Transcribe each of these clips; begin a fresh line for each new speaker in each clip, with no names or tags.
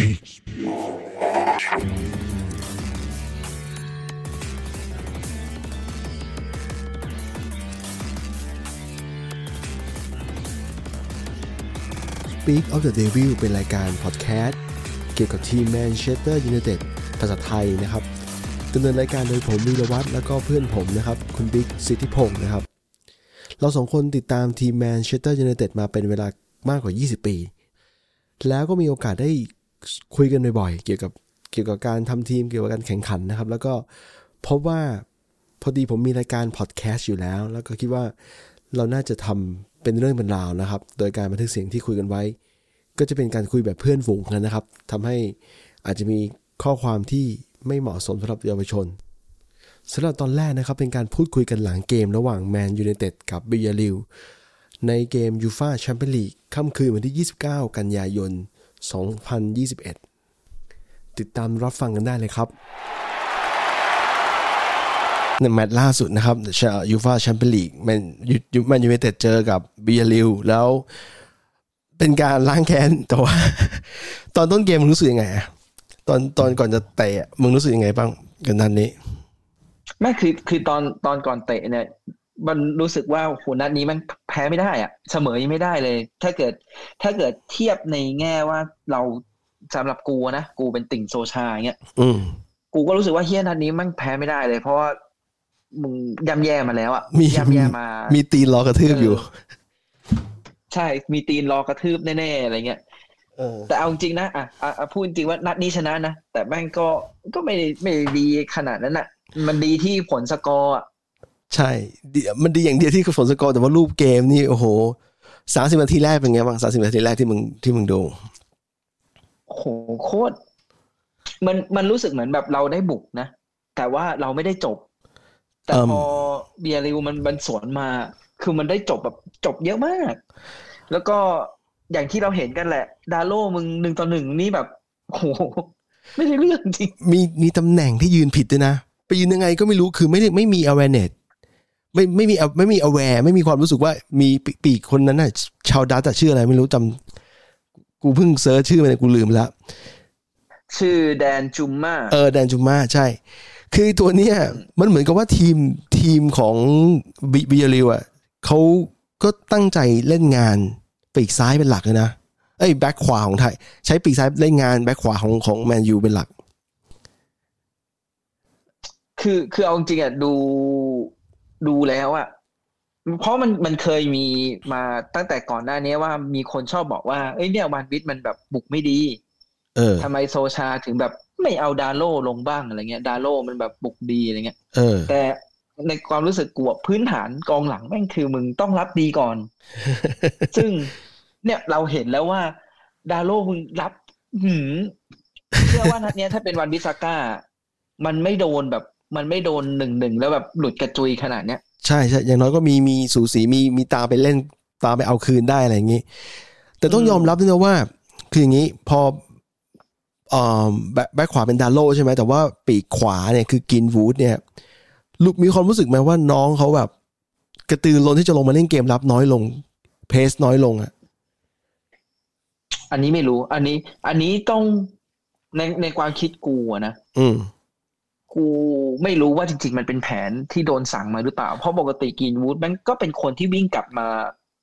Speak of the Devil เป็นรายการพอดแคสต์เกี่ยวกับทีมแมนเชสเตอร์ยูไนเต็ดภาษาไทยนะครับดำเนินรายการโดยผมวีรวัตรแล้วก็เพื่อนผมนะครับ คุณบิ๊กสิทธิพงศ์นะครับ เราสองคนติดตามทีมแมนเชสเตอร์ยูไนเต็ดมาเป็นเวลามากกว่า 20 ปี แล้วก็มีโอกาสได้ คุยกันบ่อยๆเกี่ยวกับเกี่ยวกับการทำทีมเกี่ยวกับการแข่งขันนะครับ แล้วก็พบว่าพอดีผมมีรายการพอดแคสต์อยู่แล้ว แล้วก็คิดว่าเราน่าจะทำเป็นเรื่องเป็นราวนะครับ โดยการบันทึกเสียงที่คุยกันไว้ ก็จะเป็นการคุยแบบเพื่อนฝูงกันนะครับทำให้อาจจะมีข้อความที่ไม่เหมาะสมสำหรับเยาวชนสำหรับตอนแรกนะครับ เป็นการพูดคุยกันหลังเกมระหว่างแมนยูไนเต็ดกับบิยาลิวในเกมยูฟาแชมเปี้ยนลีกค่ำคืนวันที่ 29 กันยายน 2021 ติดตามรับฟังกันได้เลยครับในแมตช์ล่าสุดนะครับยูฟาแชมเปี้ยนลีกแมนยูแมนยูไนเต็ดเจอกับบิยาร์เรอัลแล้วเป็นการล้างแค้นแต่ว่า ตอนต้นเกมมึงรู้สึกยังไงอะตอนตอนก่อนจะเตะมึงรู้สึกยังไงบ้างกับนัดนี้
ไม่คือคือตอนตอนก่อนเตะเนี่ย มันรู้สึกว่าโหนัดนี้มันแพ้ไม่ได้อะเสมอยังไม่ได้เลย ถ้าเกิดถ้าเกิดเทียบในแง่ว่าเราสำหรับกูนะกูเป็นติ่งโซชาอย่างเงี้ย
อืม
กูก็รู้สึกว่าเฮียนัดนี้มันแพ้ไม่ได้เลย เพราะว่ามึงย่ำแย่มาแล้วอะ
มี
ย่ำแย่มา
มีตีนรอกระทืบอยู่
ใช่มีตีนรอกระทืบแน่ๆอะไรเงี้ย
เออ
แต่เอาจริงนะอะอะอะพูดจริงว่านัดนี้ชนะนะแต่แม่งก็ก็ไม่ได้ไม่ได้ดีขนาดนั้นอะมันดีที่ผลสกอร์อะ
ใช่ดีมันดีอย่างเดียวที่ฝนสกอร์แต่ว่ารูปเกมนี่โอ้โหสามสิบนาทีแรกเป็นไงบ้างสามสิบนาทีแรกที่มึงที่มึงดู
โหโคตรมันมันรู้สึกเหมือนแบบเราได้บุกนะ แต่ว่าเราไม่ได้จบ แต่
เอิ่ม
พอเบียริวมันมันสวนมา คือมันได้จบแบบจบเยอะมาก แล้วก็อย่างที่เราเห็นกันแหละ ดาโลมึงหนึ่งต่อหนึ่งนี่แบบโหไม่ใช่เรื่องจริง
มีมีตำแหน่งที่ยืนผิดด้วยนะ ไปยืนยังไงก็ไม่รู้คือไม่ได้ไม่มี awareness ไม่ไม่มีไม่มี aware ไม่มีความรู้สึกว่ามีปีปีกคนนั้นน่ะชาวดัตอะชื่ออะไรไม่รู้จำกูเพิ่งเซิร์ชชื่อมันกูลืมแล้ว
ชื่อแดนจุมมา
เออแดนจูมาใช่ คือตัวเนี้ยมันเหมือนกับว่าทีมทีมของบิบิยาริวอะเขาก็ตั้งใจเล่นงานปีกซ้ายเป็นหลักเลยนะเอ้ยแบ็คขวาของไทย ใช้ปีกซ้ายเล่นงานแบ็คขวาของของแมนยูเป็นหลัก
คือคือเอาจริงๆอะดู ดูแล้วอะเพราะมันมันเคยมีมาตั้งแต่ก่อนหน้านี้ว่ามีคนชอบบอกว่าเอ้ยเนี่ยวันวิทมันแบบบุกไม่ดี
เออ
ทำไมโซชาถึงแบบไม่เอาดาโลลงบ้างอะไรเงี้ย ดาโลมันแบบบุกดีอะไรเงี้ย
เออ
แต่ในความรู้สึกกูอะพื้นฐานกองหลังแม่งคือมึงต้องรับดีก่อน ซึ่งเนี่ยเราเห็นแล้วว่า ดาโลมึงรับ หืมเชื่อว่านัดเนี้ยถ้าเป็นวันบิซาก้า มันไม่โดนแบบ มันไม่โดนหนึ่งหนึ่งแล้วแบบหลุดกระจุยขนาดเนี้ย
ใช่ใช่อย่างน้อยก็มีมีสูสีมีมีตามไปเล่นตามไปเอาคืนได้อะไรอย่างงี้ แต่ต้อง
อืม
ยอมรับด้วยนะว่า คืออย่างนี้พอเอ่อแบ็คแบ็คขวาเป็นดาโลใช่ไหมแต่ว่าปีกขวาเนี่ยคือกินวูดเนี่ยลูกมีความรู้สึกไหมว่าน้องเขาแบบ กระตือรือร้นที่จะลงมาเล่นเกมรับน้อยลง เพสน้อยลงอะ
อันนี้ไม่รู้ อันนี้ อันนี้ต้องในในความคิดกูอะนะ
อืม
กูไม่รู้ว่าจริง ๆ มันเป็นแผนที่โดนสั่งมาหรือเปล่า เพราะปกติกรีนวูดมันก็เป็นคนที่วิ่งกลับมา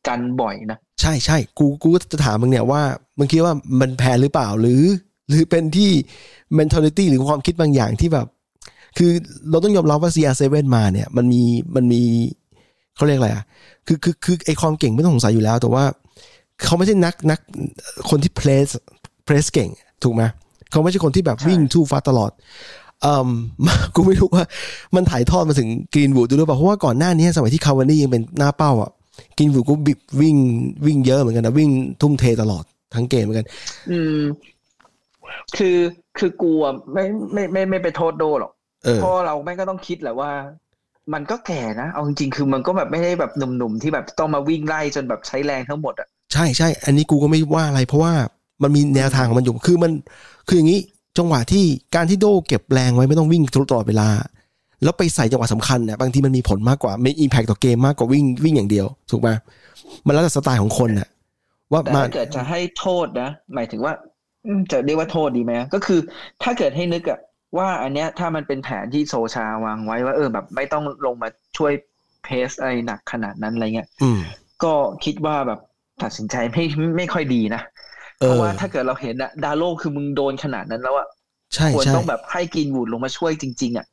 กันบ่อยนะ
ใช่ใช่กูกูก็จะถามมึงเนี่ยว่ามึงคิดว่ามันแพ้หรือเปล่าหรือ หรือเป็นที่ mentality หรือความคิดบางอย่างที่แบบ คือเราต้องยอมรับว่า CR7 มาเนี่ย มันมีมันมีเขาเรียกอะไรอะคือคือคือไอความเก่งไม่ต้องสงสัยอยู่แล้ว แต่ว่าเขาไม่ใช่นักนักคนที่ place place เก่ง ถูกไหมเขาไม่ใช่คนที่แบบวิ่งทูฟ้าตลอดอืม กูไม่รู้ว่ามันถ่ายทอดมาถึงกรีนวูดด้วยหรือเปล่าเพราะว่าก่อนหน้านี้สมัยที่คาวานี่ยังเป็นหน้าเป้าอะกินวูดก็บิบวิ่งวิ่งเยอะเหมือนกันนะวิ่งทุ่มเทตลอดทั้งเกมเหมือนกัน
อืม คือคือกูอะไม่ไม่ไม่ไม่ไปโทษโดหรอก
เออ
เพราะเราแม่งก็ต้องคิดแหละว่า มันก็แก่นะเอาจริงๆคือมันก็แบบไม่ได้แบบหนุ่มๆที่แบบต้องมาวิ่งไล่จนแบบใช้แรงทั้งหมดอะ
ใช่ใช่อันนี้กูก็ไม่ว่าอะไรเพราะว่ามันมีแนวทางของมันอยู่คือมันคืออย่างนี้ จังหวะที่การที่โดเก็บแรงไว้ไม่ต้องวิ่งตลอดเวลา แล้วไปใส่จังหวะสำคัญเนี่ยบางทีมันมีผลมากกว่าไม่อิมแพคต่อเกมมากกว่าวิ่งวิ่งอย่างเดียว ถูกไหมมันแล้วแต่สไตล์ของคนน่ะว่า
แต่
มา
ถ้าเกิดจะให้โทษนะ หมายถึงว่าอืมจะเรียกว่าโทษดีไหมก็คือ ถ้าเกิดให้นึกอะว่าอันเนี้ยถ้ามันเป็นแผนที่โซชาวางไว้ว่าเออแบบ ไม่ต้องลงมาช่วยเพสอะไรหนักขนาดนั้นอะไรเงี้ย
อืม
ก็คิดว่าแบบตัดสินใจไม่ไม่ค่อยดีนะ
เอ
เพราะ
อ
ว่าถ้าเกิดเราเห็นอะดาโลคือมึงโดนขนาดนั้นแล้วอะ
ใช่
ควร
ใช่
ต้องแบบให้กินบูดลงมาช่วยจริง ๆอะ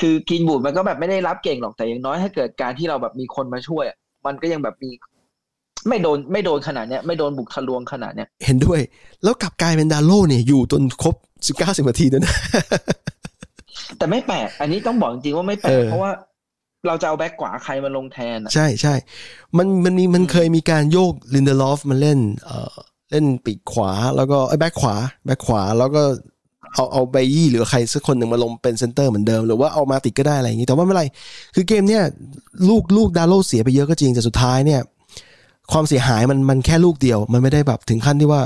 คือกินบูดมันก็แบบไม่ได้รับเก่งหรอกแต่อย่างน้อยถ้าเกิดการที่เราแบบมีคนมาช่วยอะมันก็ยังแบบมี ไม่โดนไม่โดนขนาดเนี้ยไม่โดนบุกทะลวงขนาดเนี้ย
เห็นด้วย แล้วกลับกลายเป็นดาโลเนี่ยอยู่จนครบสิบเก้าสิบนาทีด้วยนะ
แต่ไม่แปลกอันนี้ต้องบอกจริงๆว่าไม่แปล
เอกอ
เพราะว่าเราจะเอาแบ็กขวาใครมาลงแทนอะ
ใช่ใช่มันมันมีมันเคยมีการโยกลินเดลอฟมาเล่น เอ่อ เล่นปีกขวาแล้วก็ไอ้แบ็คขวาแบ็คขวาแล้วก็เอาเอาไบยี่หรือใครสักคนหนึ่งมาลงเป็นเซนเตอร์เหมือนเดิม หรือว่าเอามาติดก็ได้อะไรอย่างงี้แต่ว่าไม่เป็นไร คือเกมเนี้ยลูกลูกดาโลเสียไปเยอะก็จริงแต่สุดท้ายเนี่ย ความเสียหายมันมันแค่ลูกเดียว มันไม่ได้แบบถึงขั้นที่ว่า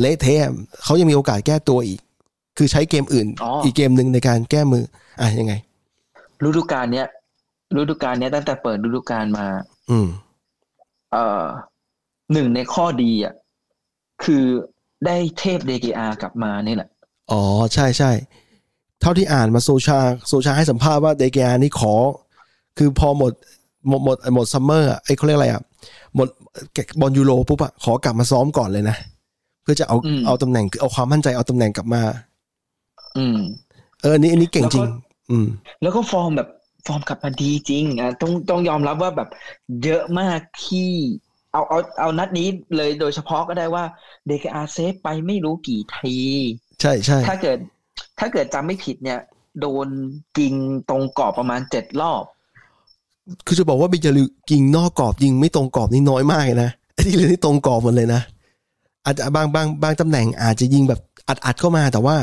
เละเทะเขายังมีโอกาสแก้ตัวอีก คือใช้เกมอื่นอีกเกมหนึ่งในการแก้มือ อะยังไง
ฤดูกาลเนี้ยฤดูกาลเนี้ยตั้งแต่เปิดฤดูกาลมา
อืม
เอ่อหนึ่งในข้อดีอะ คือได้เทพเดเกอากลับมานี่แหละ
อ๋อใช่ใช่เท่าที่อ่านมาโซลชาโซลชาให้สัมภาษณ์ว่าเดเกอานี่ขอ คือพอหมดหมดหมดหมด summer อะไอ้เขาเรียกอะไรอะหมดบอลยูโรปุ๊บอะขอกลับมาซ้อมก่อนเลยนะ เพื่อจะเอา
อืม
เอาตำแหน่งคือเอาความมั่นใจเอาตำแหน่งกลับมา
อืม
เอออันนี้อันนี้เก่งจริง
แล้วก็
อืม
แล้วก็ฟอร์มแบบฟอร์มกลับมาดีจริงอะต้องต้องยอมรับว่าแบบเยอะมากที่ เอาเอาเอานัดนี้เลยโดยเฉพาะก็ได้ว่าเดเกอา save ไปไม่รู้กี่ที
ใช่ใช่
ถ้าเกิด ถ้าเกิดจำไม่ผิดเนี่ย โดนยิงตรงกรอบประมาณเจ็ดรอบ
คือจะบอกว่าบิยาร์เรอัลยิงนอกกรอบยิงไม่ตรงกรอบนี่น้อยมากเลยนะไอ้ที่เหลือนี่ตรงกรอบหมดเลยนะอาจจะบางบางบางตำแหน่งอาจจะยิงแบบอัดอัดเข้ามาแต่ว่า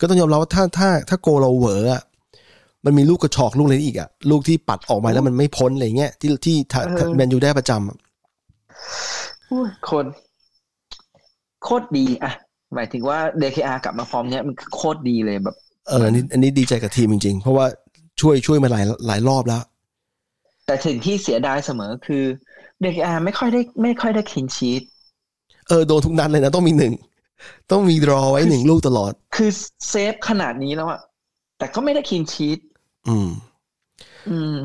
ก็ต้องยอมรับว่าถ้าถ้าถ้าโกเราเหวออะมันมีลูกกระชอกลูกอะไรอีกอะลูกที่ปัดออกมาแล้วมันไม่พ้นอะไรเงี้ยที่ที่ถ้า
เออ
แมนยูได้ประจำ อะ
อุ้ยคนโคตรดีอะหมายถึงว่า DKR กลับมาฟอร์มเนี้ยมันคือโคตรดีเลยแบบ
เอออันนี้ อันนี้ดีใจกับทีมจริง ๆ เพราะว่าช่วยช่วยมาหลายหลายรอบแล้ว
แต่ถึงที่เสียดายเสมอคือ DKR ไม่ค่อยได้ ไม่ค่อยได้คินชีต
เออโดนทุกนัดเลยนะ ต้องมีหนึ่งต้องมีรอไว้หนึ่งลูกตลอด
คือเซฟขนาดนี้แล้วอะแต่ก็ไม่ได้คินชีต
อืม
อืม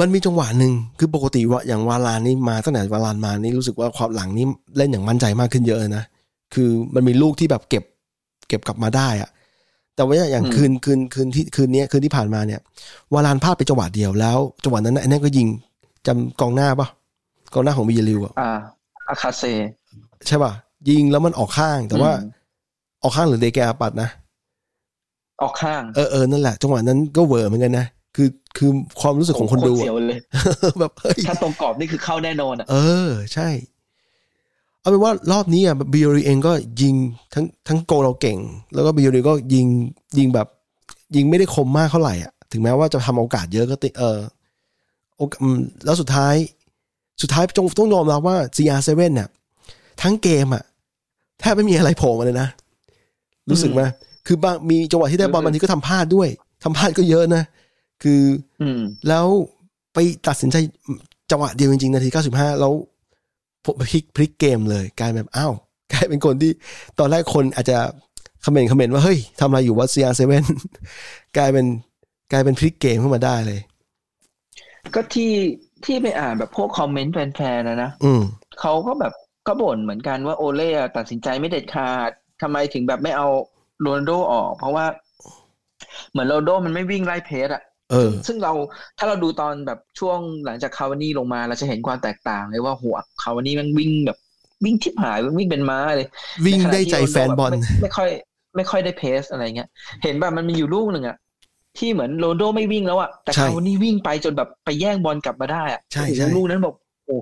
มันมีจังหวะหนึ่งคือปกติว่าอย่างวาลานนี่มาตั้งแต่วาลานมานี่รู้สึกว่าความหลังนี่เล่นอย่างมั่นใจมากขึ้นเยอะนะคือมันมีลูกที่แบบเก็บ เก็บกลับมาได้อะแต่ว่าอย่าง
อืม
คืนคืนคืนที่คืนเนี้ยคืนที่ผ่านมาเนี่ยวาลานพลาดไปจังหวะเดียวแล้วจังหวะนั้นนะไอ้นั่นก็ยิงจำกองหน้าปะกองหน้าของบิยลิวอะ
อ่าอาคาเซ
ใช่ปะยิงแล้วมันออกข้าง แต่ว่า
อืม
ออกข้างหรือเดแกอาปัดนะ
ออกข้าง
เออเออนั่นแหละจังหวะนั้นก็เวอร์เหมือนกันนะ คือคือความรู้สึกของคนดู
โตร
อะ
เสียวเลย
แบบเฮ้ย
ถ้าตรงกรอบนี่คือเข้าแน่นอนอะ
เออ ใช่ เอาเป็นว่ารอบนี้อะบิโอรีเองก็ยิงทั้งทั้งโกเราเก่ง แล้วก็บิโอรีก็ยิงยิงแบบ ยิงไม่ได้คมมากเท่าไหร่อะถึงแม้ว่าจะทำโอกาสเยอะก็ติเออโอกอืมแล้วสุดท้าย สุดท้ายจงต้องยอมรับว่า CR7 เนี่ยทั้งเกมอะแทบไม่มีอะไรโผล่มาเลยนะ รู้สึกไหมคือบางมีจังหวะที่ได้บอลบางทีก็ทำพลาดด้วยทำพลาดก็เยอะนะ คือ
อืม
แล้วไปตัดสินใจจังหวะเดียวจริงๆ นาที 95 แล้วผมพลิกพลิกเกมเลยกลายแบบอ้าวกลายเป็นคนที่ตอนแรกคนอาจจะคอมเมนต์คอมเมนต์ว่า เฮ้ยทำอะไรอยู่ว่า CR7 กลายเป็นกลายเป็นพลิกเกมขึ้นมาได้เลย
ก็ที่ที่ไปอ่านแบบพวกคอมเมนต์แฟนๆนะนะ
อืม
เขาก็แบบก็บ่นเหมือนกันว่าโอเล่อะตัดสินใจไม่เด็ดขาดทำไมถึงแบบไม่เอาโรนัลโดออก เพราะว่า เหมือนโรนัลโดมันไม่วิ่งไล่ press อะ
เออ
ซึ่งเราถ้าเราดูตอนแบบช่วงหลังจากคาวานี่ลงมาเราจะเห็นความแตกต่างเลยว่าหัวคาวานี่มันวิ่งแบบวิ่งทิพหายวิ่งเป็นม้าเลย
วิ่งได้ใจ
ขณะที่
แฟนบอล
โรนัลโดไม่ไม่ค่อย ไม่ค่อยได้ press อะไรเงี้ย เห็นแบบมันมีอยู่ลูกหนึ่งอะที่เหมือนโรนัลโดไม่วิ่งแล้วอะแต่
ใช่
คาวานี่วิ่งไปจนแบบไปแย่งบอลกลับมาได้อะ
ใช่
โอ้โห
ใช่
ลูกนั้นบอกโอ้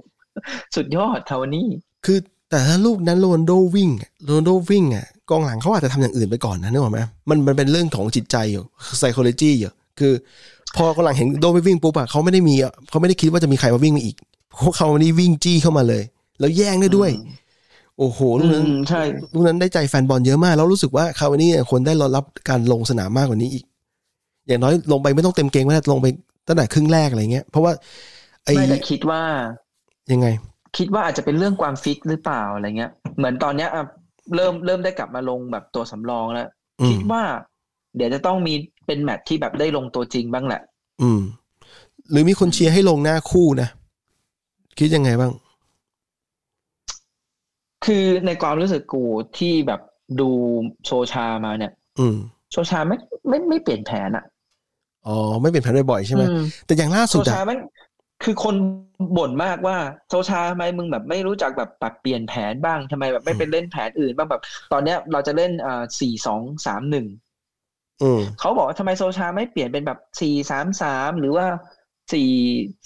สุดยอดคาวานี่
คือแต่ถ้าลูกนั้นโรนัลโดวิ่งโรนัลโดวิ่งอะกองหลังเขาอาจจะทำอย่างอื่นไปก่อนนะนึกออกไหมมันมันเป็นเรื่องของจิตใจอยู่ psychology อยู่ คือ พอกองหลังเห็นโดไม่วิ่งปุ๊บอะเขาไม่ได้มีอะเขาไม่ได้คิดว่าจะมีใครมาวิ่งมาอีกพวกเขานี่วิ่งจี้เข้ามาเลย แล้วแย่งได้ด้วย โอ้โหลูกนั้น
อืมใช่
ลูกนั้นได้ใจแฟนบอลเยอะมาก แล้วรู้สึกว่าคาวานี่ควรได้รับการลงสนามมากกว่านี้อีก อย่างน้อยลงไปไม่ต้องเต็มเกมก็ได้ลงไปตั้งแต่ครึ่งแรกอะไรเงี้ยเพราะว่าไอ้
ไม่แต่คิดว่า
ยังไง
คิดว่าอาจจะเป็นเรื่องความฟิตหรือเปล่าอะไรเงี้ย เหมือนตอนเนี้ยอะเริ่มเริ่มได้กลับมาลงแบบตัวสำรองแล้ว
อื
คิ
ม
ดว่า เดี๋ยวจะต้องมี เป็นแมตช์ที่แบบได้ลงตัวจริงบ้างแหละ
อืม หรือมีคนเชียร์ให้ลงหน้าคู่นะ คิดยังไงบ้าง
คือในความรู้สึกกูที่แบบดูโซชามาเนี่ย
อืม
โซชาไม่ไม่ไม่เปลี่ยนแผนอะ
อ๋อ ไม่เป็นแผนบ่อยๆใช่ไหม
อืม
แต่อย่างล่า
โซ
สุด
ชา
อะ
แม่งคือคนบ่นมากว่าโซชาทำไมมึงแบบไม่รู้จักแบบปรับเปลี่ยนแผนบ้างทำไมแบบไม่เป็นเล่นแผนอื่นบ้างแบบ ตอนเนี้ยเราจะเล่นอ่าสี่สองสามหนึ่ง
อืม
เขาบอกว่าทำไมโซชาไม่เปลี่ยนเป็นแบบสี่สามสามหรือว่าสี่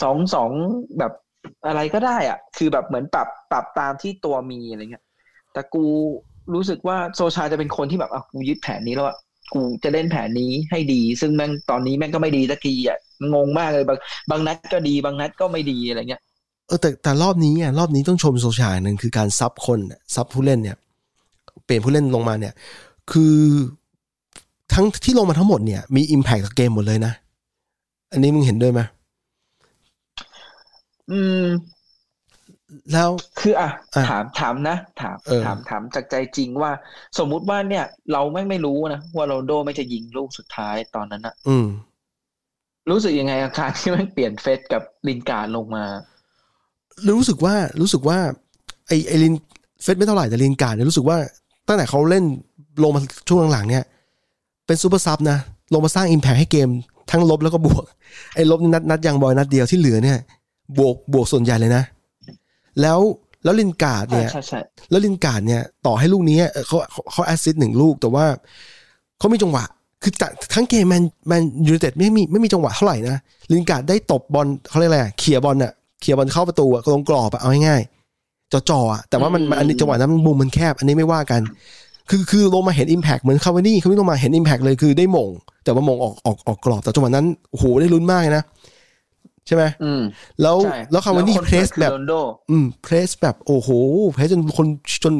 สองสองแบบอะไรก็ได้อะคือแบบเหมือนปรับปรับตามที่ตัวมีอะไรเงี้ย แต่กูรู้สึกว่าโซชาจะเป็นคนที่แบบอะกูยึดแผนนี้แล้วอะกูจะเล่นแผนนี้ให้ดี ซึ่งแม่งตอนนี้แม่งก็ไม่ดีสักทีอะงงมากเลยบางบางนัดก็ดีบางนัดก็ไม่ดีอะไรเงี้ย
เออแต่แต่รอบนี้อะรอบนี้ต้องชมโซชาหนึ่งคือการซับคนน่ะซับผู้เล่นเนี่ย เปลี่ยนผู้เล่นลงมาเนี่ย คือ ทั้งที่ลงมาทั้งหมดเนี่ยมีอิมแพคกับเกมหมดเลยนะ อันนี้มึงเห็นด้วยไหม
อืม
แล้ว
คืออะ
อะ
ถามถามนะถาม
เออ
ถามถามจากใจจริงว่า สมมุติว่าเนี่ย เราไม่ไม่รู้นะว่าโรนลโดไม่จะยิงลูกสุดท้ายตอนนั้นอะ
อืม
รู้สึกยังไงอาการที่มันเปลี่ยนเฟสกับลินการดลงมา
รู้สึกว่ารู้สึกว่า ไอ้ไอ้ลินเฟรดไม่เท่าไหร่แต่ลินการ์ดเนี่ยรู้สึกว่าตั้งแต่เขาเล่นลงมาช่วงหลังๆเนี่ย เป็น super sub นะ ลงมาสร้าง impact ให้เกม ทั้งลบแล้วก็บวก ไอ้ลบนี่นัดนัดยังบอยส์นัดเดียวที่เหลือเนี่ย บวกบวกส่วนใหญ่เลยนะ แล้วแล้วลินการ์ด
ใช่
เนี่ย
ใช่ใช่
แล้วลินการ์ดเนี่ย ต่อให้ลูกนี้เอ่อเขาเขาเขา assist หนึ่งลูกแต่ว่าเขามีจังหวะ คือจากทั้งเกมแมนแมนยูไนเต็ดไม่มีไม่มีจังหวะเท่าไหร่นะลินการ์ดได้ตบบอลเขาเรียกอะไรอะ clear บอลอะ clear บอลเข้าประตูอะตรงกรอบอะเอาง่ายๆจ่อๆอะแต่ว่ามันมันอันนี้จังหวะนั้นมันมุมมันแคบ อันนี้ไม่ว่ากัน คือคือลงมาเห็น Impact เหมือนคาวานี่เขาไม่ลงมาเห็น Impact เลยคือได้โหม่ง แต่ว่าโหม่งออกออกออกกรอบแต่จังหวะนั้นโอ้โหได้ลุ้นมากเลยนะ ใช่ไหม
อืม
แล้ว
ใช่
แล้วคาวานี่
คน
press
คือ
แบบ
โรนัลโด
อืม press แบบโอ้โห press จนคนจน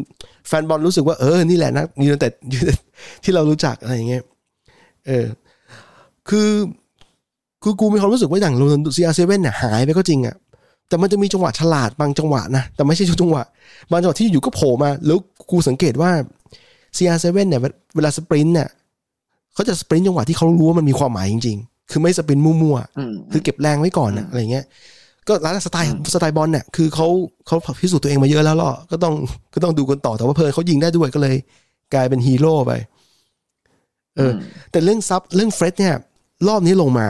แฟนบอลรู้สึกว่าเออนี่แหละนะยูไนเต็ดยูไนเต็ดที่เรารู้จักอะไรอย่างเงี้ยเออ คือคือกูมีความรู้สึกว่าอย่างโรนัลโด CR7 เนี่ยหายไปก็จริงอะแต่มันจะมีจังหวะฉลาดบางจังหวะนะ แต่ไม่ใช่ทุกจังหวะ บางจังหวะที่อยู่ก็โผล่มา แล้วกูสังเกตว่า CR7 เนี่ยเวลา sprint เนี่ยเขาจะ sprint จังหวะที่เขารู้ว่ามันมีความหมายจริง ๆ คือไม่ sprint มั่วๆ
อืม
คือเก็บแรงไว้ก่อนนะอะไรเงี้ยก็ร้านสไตล์
อืม
สไตล์บอลเนี่ยคือเขาเขาพิสูจน์ตัวเองมาเยอะแล้วล่ะก็ต้องก็ต้องดูกันต่อแต่ว่าเพลินเขายิงได้ด้วยก็เลย กลายเป็นฮีโร่ไปเอออแต่เรื่อง sub เรื่องเฟรดเนี่ย รอบนี้ลงมา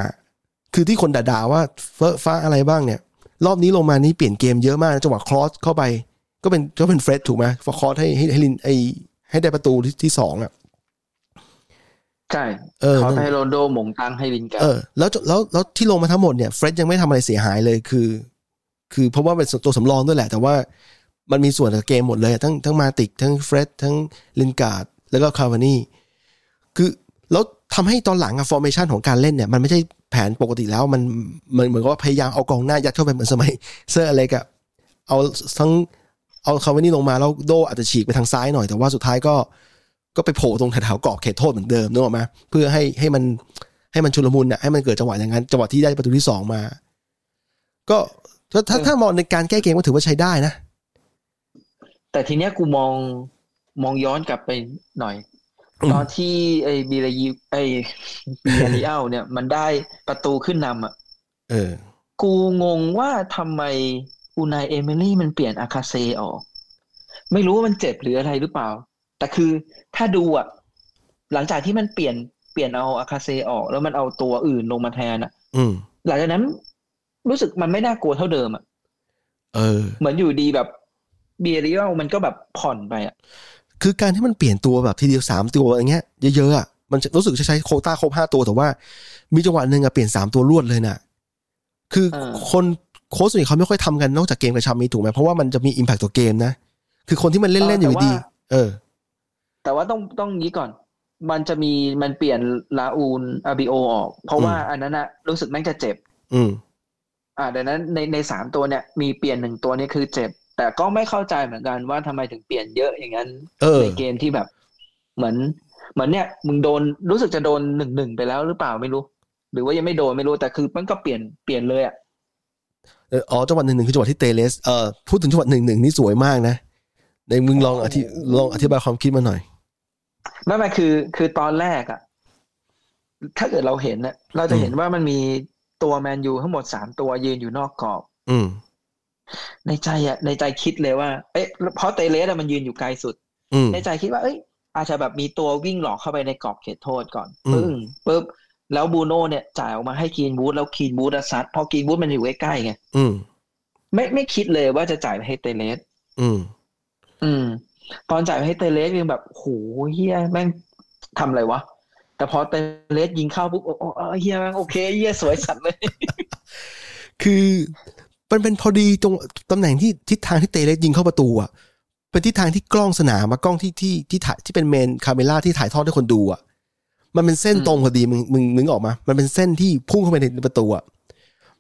คือที่คนด่าๆว่าเฟอะฟ้าอะไรบ้างเนี่ย รอบนี้ลงมานี่เปลี่ยนเกมเยอะมากจังหวะ cross เข้าไป ก็เป็นก็เป็นเฟรดถูกไหมเฟรด cross ให้ให้ให้ลินไอ ให้ได้ประตูที่ที่สองอะ
ใช่
เออ
เขาให้โรนลโดหมงตังให้ลินการ์ด
เออแล้วแล้วแล้วที่ลงมาทั้งหมดเนี่ยเฟรดยังไม่ทำอะไรเสียหายเลยคือ คือเพราะว่าเป็นตัวสำรองด้วยแหละ แต่ว่ามันมีส่วนกับเกมหมดเลย ทั้งทั้งมาติก ทั้งเฟรดทั้งลินการ์ดแล้วก็คาวานี่คือแล้วทำให้ตอนหลังอะ formation ของการเล่นเนี่ย มันไม่ใช่แผนปกติแล้วมันมันเหมือนกับว่าพยายามเอากองหน้ายัดเข้าไปเหมือนสมัยเซอร์อเล็กซ์เอาทั้ง เอาคาวานี่ลงมาแล้วโดอาจจะฉีกไปทางซ้ายหน่อย แต่ว่าสุดท้ายก็ก็ไปโผล่ตรงแถวๆกรอบเขตโทษเหมือนเดิมนึกออกไหมเพื่อให้ให้มันให้มันชุลมุนน่ะให้มันเกิดจังหวะอย่างนั้นจังหวะที่ได้ประตูที่สองมา ก็ถ้าถ้าถ้ามองในการแก้เกมก็ถือว่าใช้ได้นะ
แต่ทีเนี้ยกูมองมองย้อนกลับไปหน่อย
อืม
ตอนที่ไอ้บีรายีไอ้บีราลีเอลเนี่ย มันได้ประตูขึ้นนำอะ
เออ
กูงงว่าทำไม อูนายเอมิลี่มันเปลี่ยนอาคาเซออก ไม่รู้ว่ามันเจ็บหรืออะไรหรือเปล่า แต่คือถ้าดูอะหลังจากที่มันเปลี่ยนเปลี่ยนเอาอาคาเซออก แล้วมันเอาตัวอื่นลงมาแทนอะ
อืม
หลังจากนั้นรู้สึกมันไม่น่ากลัวเท่าเดิมอะ
เออ
เหมือนอยู่ดีแบบเบียริเอลมันก็แบบผ่อนไปอะ
คือการที่มันเปลี่ยนตัวแบบทีเดียวสามตัวอย่างเงี้ยเยอะๆอะมันจะรู้สึกจะใช้โควต้าครบห้าตัวแต่ว่า มีจังหวะหนึ่งอะเปลี่ยนสามตัวรวดเลยน่ะ คือ
เออ
คน โค้ชส่วนใหญ่เขาไม่ค่อยทำกันนอกจากเกมกระชับมีถูกไหมเพราะว่ามันจะมีอิมแพคต่อเกมนะ คือคนที่มันเล่นๆอยู่ดีๆเออ
แต่ว่าต้องต้องงี้ก่อน มันจะมีมันเปลี่ยนลาอูนอาบิโอออก เพราะว่า
อืม
อันนั้นอะรู้สึกแม่งจะเจ็บ
อืม
อ่าดังนั้นในในสามตัวเนี่ย มีเปลี่ยนหนึ่งตัวนี่คือเจ็บ แต่ก็ไม่เข้าใจเหมือนกันว่าทำไมถึงเปลี่ยนเยอะอย่างนั้น
เออ
ในเกมที่แบบ เหมือนเหมือนเนี่ยมึงโดนรู้สึกจะโดนหนึ่งหนึ่งไปแล้วหรือเปล่าไม่รู้ หรือว่ายังไม่โดนไม่รู้แต่คือมันก็เปลี่ยนเปลี่ยนเลยอะ
เอออ๋อจังหวะหนึ่งหนึ่งคือจังหวะที่เตเลสเอ่อพูดถึงจังหวะหนึ่งหนึ่งนี่สวยมากนะในมึงลองอธิลองอธิบายความคิดมาหน่อย
ไม่ไม่คือ คือตอนแรกอะถ้าเกิดเราเห็นนะเราจะเห็นว่ามันมีตัวแมนยูทั้งหมดสามตัวยืนอยู่นอกกรอบ
อืม
ในใจอะในใจคิดเลยว่า เอ๊ะเพราะเตเลสอะมันยืนอยู่ไกลสุด
อืม
ในใจคิดว่า เอ้ยอาจจะแบบมีตัววิ่งหลอกเข้าไปในกรอบเขตโทษก่อน
อืม
ปึ้งปุ๊บ แล้วบูโน่เนี่ยจ่ายออกมาให้คีนบูธแล้วคีนบูธอะซัดเพอคีนบูธมันอยู่ใกล้ๆไง
อืม
ไม่ไม่คิดเลยว่าจะจ่ายไปให้เตเลส
อืม
อืม ตอนจ่ายไปให้เตเลสยังแบบโหเฮียแม่งทำอะไรวะ แต่พอเตเลสยิงเข้าปุ๊บโอ้โอ้เออเฮียแม่งโอเคเฮียสวยสัตว์เลย
คือมันเป็นพอดีตรงตำแหน่งที่ทิศทางที่เตเลสยิงเข้าประตูอะเป็นทิศทางที่กล้องสนามมากล้องที่ที่ที่ถ่ายที่เป็น main camera ที่ถ่ายทอดให้คนดูอะ มันเป็นเส้น
อืม
ตรงพอดีมึงมึงนึกออกปะ มันเป็นเส้นที่พุ่งเข้าไปในประตูอะ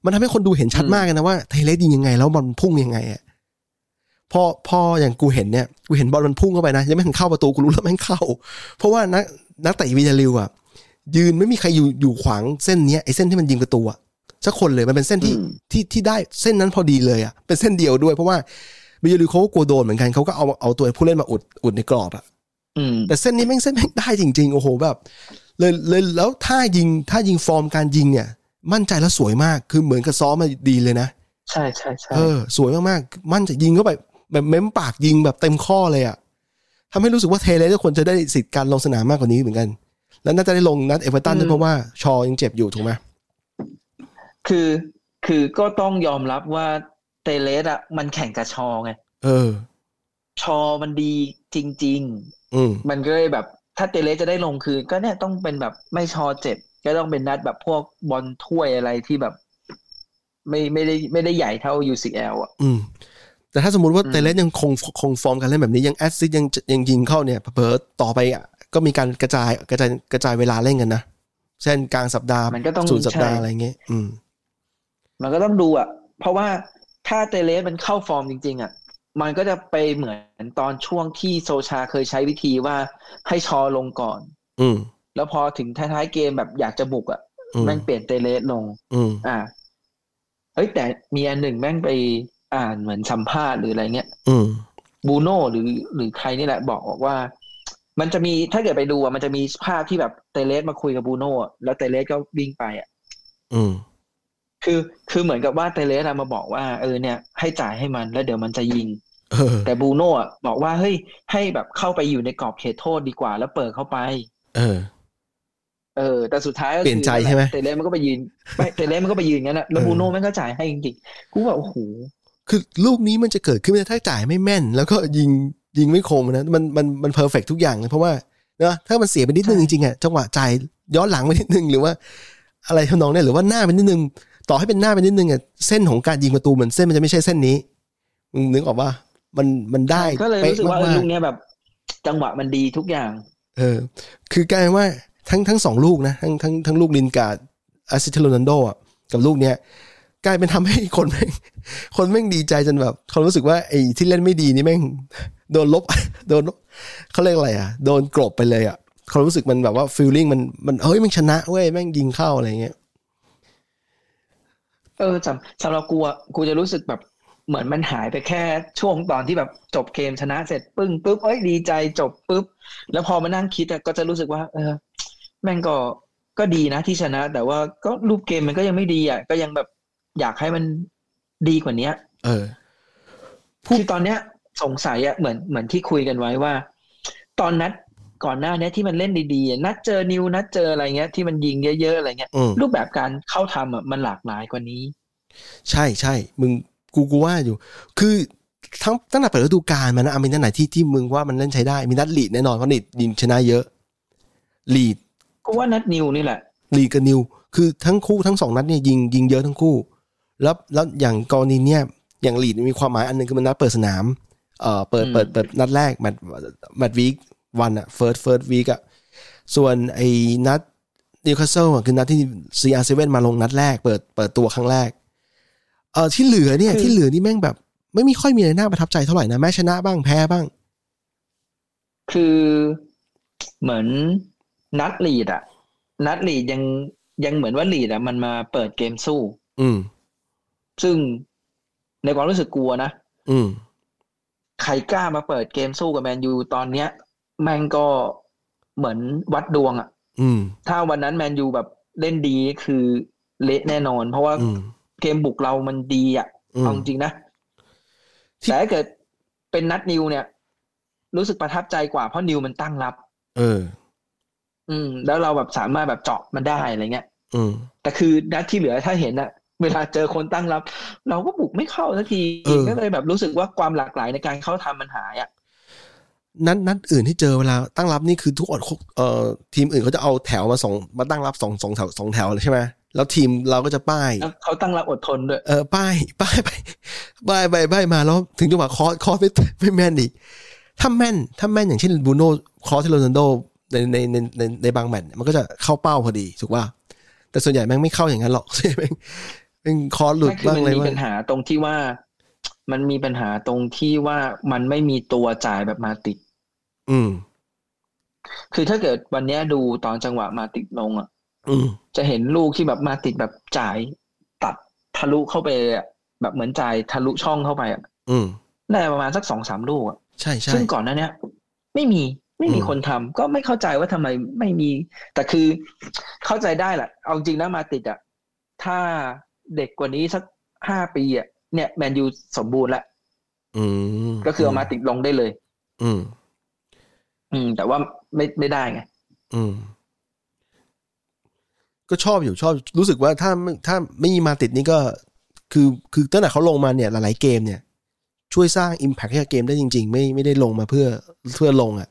มันทำให้คนดูเห็นชัด
อืม
มากเลยนะว่าเทเลสยิงยังไง แล้วบอลพุ่งยังไงอะพอพออย่างกูเห็นเนี่ยกูเห็นบอลมันพุ่งเข้าไปนะยังไม่ถึงเข้าประตูกูรู้แล้วแม่งเข้า เพราะว่านักนักเตะวิจาริวอะยืนไม่มีใครอยู่อยู่ขวางเส้นเนี้ยไอ้เส้นที่มันยิงประตูอะสักคนเลยมันเป็นเส้นที่
อืม
ที่ที่ได้เส้นนั้นพอดีเลยอะเป็นเส้นเดียวด้วย เพราะว่าวิจาริวเขาก็กลัวโดนเหมือนกันเขาก็เอาเอาตัวผู้เล่นมาอุดอุดในกรอบอะ
อืม
แต่เส้นนี้แม่งเส้นแม่งได้จริง ๆ โอ้โหแบบ เลยเลยแล้วถ้ายิงถ้ายิงฟอร์มการยิงเนี่ย มั่นใจแล้วสวยมากคือเหมือนกับซ้อมมาดีเลยนะ
ใช่ใช่ใช่
เออสวยมากๆ มั่นใจยิงเข้าไปแบบเม้มปากยิงแบบเต็มข้อเลยอะทำให้รู้สึกว่าเตเลสสมควรจะได้สิทธิ์การลงสนามมากกว่านี้เหมือนกัน แล้วน่าจะได้ลงนัดเอเวอร์ตันด้วยเพราะว่าชอยังเจ็บอยู่ถูกไหม
คือคือก็ต้องยอมรับว่าเตเลสอะมันแข่งกับชอไง
เออ
ชอมันดีจริง
อืม
ๆมันก็เลยแบบ ถ้าเตเลสจะได้ลงคือก็เนี่ยต้องเป็นแบบไม่ชอเจ็บก็ต้องเป็นนัดแบบพวกบอลถ้วยอะไรที่แบบ ไม่ไม่ได้ไม่ได้ใหญ่เท่า UCL อะ
อืม แต่ถ้าสมมติว่า
อืม
เตเลสยังคงคงฟอร์มการเล่นแบบนี้ยังแอสซิสยังยังยิงเข้าเนี่ยเผลอๆต่อไปอะก็มีการกระจายกระจายกระจายเวลาเล่นกันนะเช่นกลางสัปดาห์
มันก็ต้อง
ศูนย์สัปดาห์
ใช่
อะไรเงี้ยอืม
มันก็ต้องดูอะ เพราะว่าถ้าเตเลสมันเข้าฟอร์มจริง ๆ อะ มันก็จะไปเหมือนตอนช่วงที่โซชาเคยใช้วิธีว่าให้ชอลงก่อน
อืม
แล้วพอถึงท้ายๆเกมแบบอยากจะบุกอะ
อืม
แม่งเปลี่ยนเตเลสลง
อืม
อ่า เฮ้ยแต่มีอันหนึ่งแม่งไปอ่านเหมือนสัมภาษณ์หรืออะไรเงี้ย
อืม
บูโน่หรือหรือใครนี่แหละบอกบอกว่า มันจะมีถ้าเกิดไปดูอะมันจะมีภาพที่แบบเตเลสมาคุยกับบูโน่อะแล้วเตเลสก็วิ่งไปอะ
อืม
คือคือเหมือนกับว่าเตเลสอะมาบอกว่าเออเนี่ย ให้จ่ายให้มันแล้วเดี๋ยวมันจะยิง
เออ
แต่บูโน่อะบอกว่าเฮ้ยให้แบบเข้าไปอยู่ในกรอบเขตโทษดีกว่า แล้วเปิดเข้าไป
เออ
เออ แต่สุดท้ายก็
เปลี่ยนใจใช่ไหม
เตเลสมันก็ไปยืนไม่เตเลสมันก็ไปยืนงั้นแหละแล้ว
เออ
บูโน่แม่งก็จ่ายให้จริงๆกูแบบโอ้โห
คือลูกนี้มันจะเกิดขึ้นไม่ได้ถ้าจ่ายไม่แม่น แล้วก็ยิงยิงไม่คมนะมันมันมันเพอร์เฟกทุกอย่างเลยเพราะว่าเนอะถ้ามันเสียไปนิดนึง
ใช่
จริงๆอะจังหวะจ่ายย้อนหลังไปนิดนึงหรือว่า อะไรทำนองเนี้ยหรือว่าหน้าไปนิดนึงต่อให้เป็นหน้าไปนิดนึงอะเส้นของการยิงประตูเหมือนเส้นมันจะไม่ใช่เส้นนี้มึงนึกออกว่า มันมันได้
ก็เลยรู้สึกว่าเออ
ป๊ะ
ลู
ม
กเนี้ยแบบ จังหวะมันดีทุกอย่าง
เออ คือกลายเป็นว่าทั้งทั้งสองลูกนะ ทั้งทั้งทั้งลูกลินการ์ดอาซิเทโรนันโดอะกับลูกเนี้ยกลายเป็นทำให้คนแม่งคนแม่งดีใจจนแบบเขารู้สึกว่าไอ้ที่เล่นไม่ดีนี่แม่งโดนลบ โดนลบเขาเรียกอะไรอะ โดนกลบไปเลยอะเขารู้สึกมันแบบว่าฟีลลิ่งมันมันเฮ้ยมันชนะเว้ยแม่งยิงเข้าอะไรเงี้ย
เออสำสำหรับกูอะกูจะรู้สึกแบบ เหมือนมันหายไปแค่ช่วงตอนที่แบบจบเกมชนะเสร็จปึ้งปุ๊บเอ้ยดีใจจบปุ๊บ แล้วพอมานั่งคิดอะก็จะรู้สึกว่า เออ แม่งก็ก็ดีนะที่ชนะ แต่ว่าก็รูปเกมมันก็ยังไม่ดีอะก็ยังแบบอยากให้มันดีกว่าเนี้ย
เออพูด
คือตอนเนี้ย สงสัยอะเหมือนเหมือนที่คุยกันไว้ว่า ตอนนัดก่อนหน้าเนี้ยที่มันเล่นดีๆอะนัดเจอนิวนัดเจออะไรเงี้ยที่มันยิงเยอะๆอะไรเงี้ย
อืม
รูปแบบการเข้าทำอะมันหลากหลายกว่านี้
ใช่ใช่มึง กูกูว่าอยู่ คือทั้งตั้งแต่เปิดฤดูกาลมานะเอามีนัดไหนที่ที่มึงว่ามันเล่นใช้ได้ มีนัดลีดแน่นอนเพราะลีดยิงชนะเยอะลีด
กูว่านัดนิวนี่แหละ
ลีดกับนิว คือทั้งคู่ทั้งสองนัดเนี่ยยิงยิงเยอะทั้งคู่ แล้วแล้วอย่างกรณีเนี่ยอย่างลีดมีความหมายอันหนึงคือมันนัดเปิดสนามเอ่อเปิด
อืม
เปิดเปิดนัดแรก match match week one อะ first first week อะส่วนไอ้นัดนิวคาสเซิลอะคือนัดที่ CR7 มาลงนัดแรก เปิดเปิดตัวครั้งแรก เออที่เหลือเนี่ย
คือ
ที่เหลือนี่แม่งแบบ ไม่มีค่อยมีอะไรน่าประทับใจเท่าไหร่นะแม้ชนะบ้างแพ้บ้าง
คือเหมือนนัดลีดอะนัดลีดยังยังเหมือนว่าลีดอะมันมาเปิดเกมสู้
อืม
ซึ่งในความรู้สึกกลัวนะ
อืม
ใครกล้ามาเปิดเกมสู้กับแมนยูตอนเนี้ย แม่งก็เหมือนวัดดวงอะ
อืม
ถ้าวันนั้นแมนยูแบบเล่นดีคือเละแน่นอน เพราะว่า
อืม
เกมบุกเรามันดีอะ
อืม
เอาจริงนะ
ที่
แต่ถ้าเกิดเป็นนัดนิวเนี่ย รู้สึกประทับใจกว่าเพราะนิวมันตั้งรับ
เออ
อืม แล้วเราแบบสามารถแบบเจาะมันได้อะไรเงี้ย
อืม
แต่คือนัดที่เหลือถ้าเห็นอะเวลาเจอคนตั้งรับ เราก็บุกไม่เข้าสักที
เออ
ก็เลยแบบรู้สึกว่าความหลากหลายในการเข้าทำมันหายอะ
นัดนัดอื่นที่เจอเวลาตั้งรับนี่คือทุกคนเอ่อทีมอื่นเขาจะเอาแถวมาสองมาตั้งรับสองสองแถวสองแถวเลยใช่ไหม แล้วทีมเราก็จะป้าย
แล้วเขาตั้งรับอดทนด้วย
เออป้ายป้ายไปป้ายไปป้ายมาแล้วถึงจังหวะ cross cross ไม่ไม่แม่นอีกถ้าแม่นถ้าแม่นอย่างเช่นบูโน่ cross ที่โรนัลโดในในในในในบางแมตช์มันก็จะเข้าเป้าพอดีถูกป่ะแต่ส่วนใหญ่แม่งไม่เข้าอย่างนั้นหรอกส่วนใหญ่แม่งแม่ง cross หลุด
ไม่คือ
บ้าง
มัน
เลย
มี
ว่า
ปัญหาตรงที่ว่า มันมีปัญหาตรงที่ว่ามันไม่มีตัวจ่ายแบบมาติช
อืม
คือถ้าเกิดวันเนี้ยดูตอนจังหวะมาติชลงอะ
อืม
จะเห็นลูกที่แบบมาติดแบบจ่ายตัดทะลุเข้าไปอะแบบเหมือนจ่ายทะลุช่องเข้าไปอะ
อืม
ได้ประมาณสักสองสามลูกอะ
ใช่ใช่
ซึ่งก่อนหน้าเนี้ยไม่มีไม่มี
อืม
คนทำก็ไม่เข้าใจว่าทำไมไม่มี แต่คือเข้าใจได้แหละเอาจริงนะมาติดอะถ้าเด็กกว่านี้สักห้าปีอะเนี่ยแมนยูสมบูรณ์แล้ว
อืม
ก็คือเอามาติดลงได้เลย
อืม
อืม แต่ว่าไม่ไม่ได้ไง
อืม ก็ชอบอยู่ชอบรู้สึกว่าถ้าถ้าไม่มีมาติชนี่ก็คือคือตั้งแต่เขาลงมาเนี่ยหลายๆเกมเนี่ย ช่วยสร้าง Impact ให้กับเกมได้จริง ๆ ไม่ไม่ได้ลงมาเพื่อเพื่อลงอะ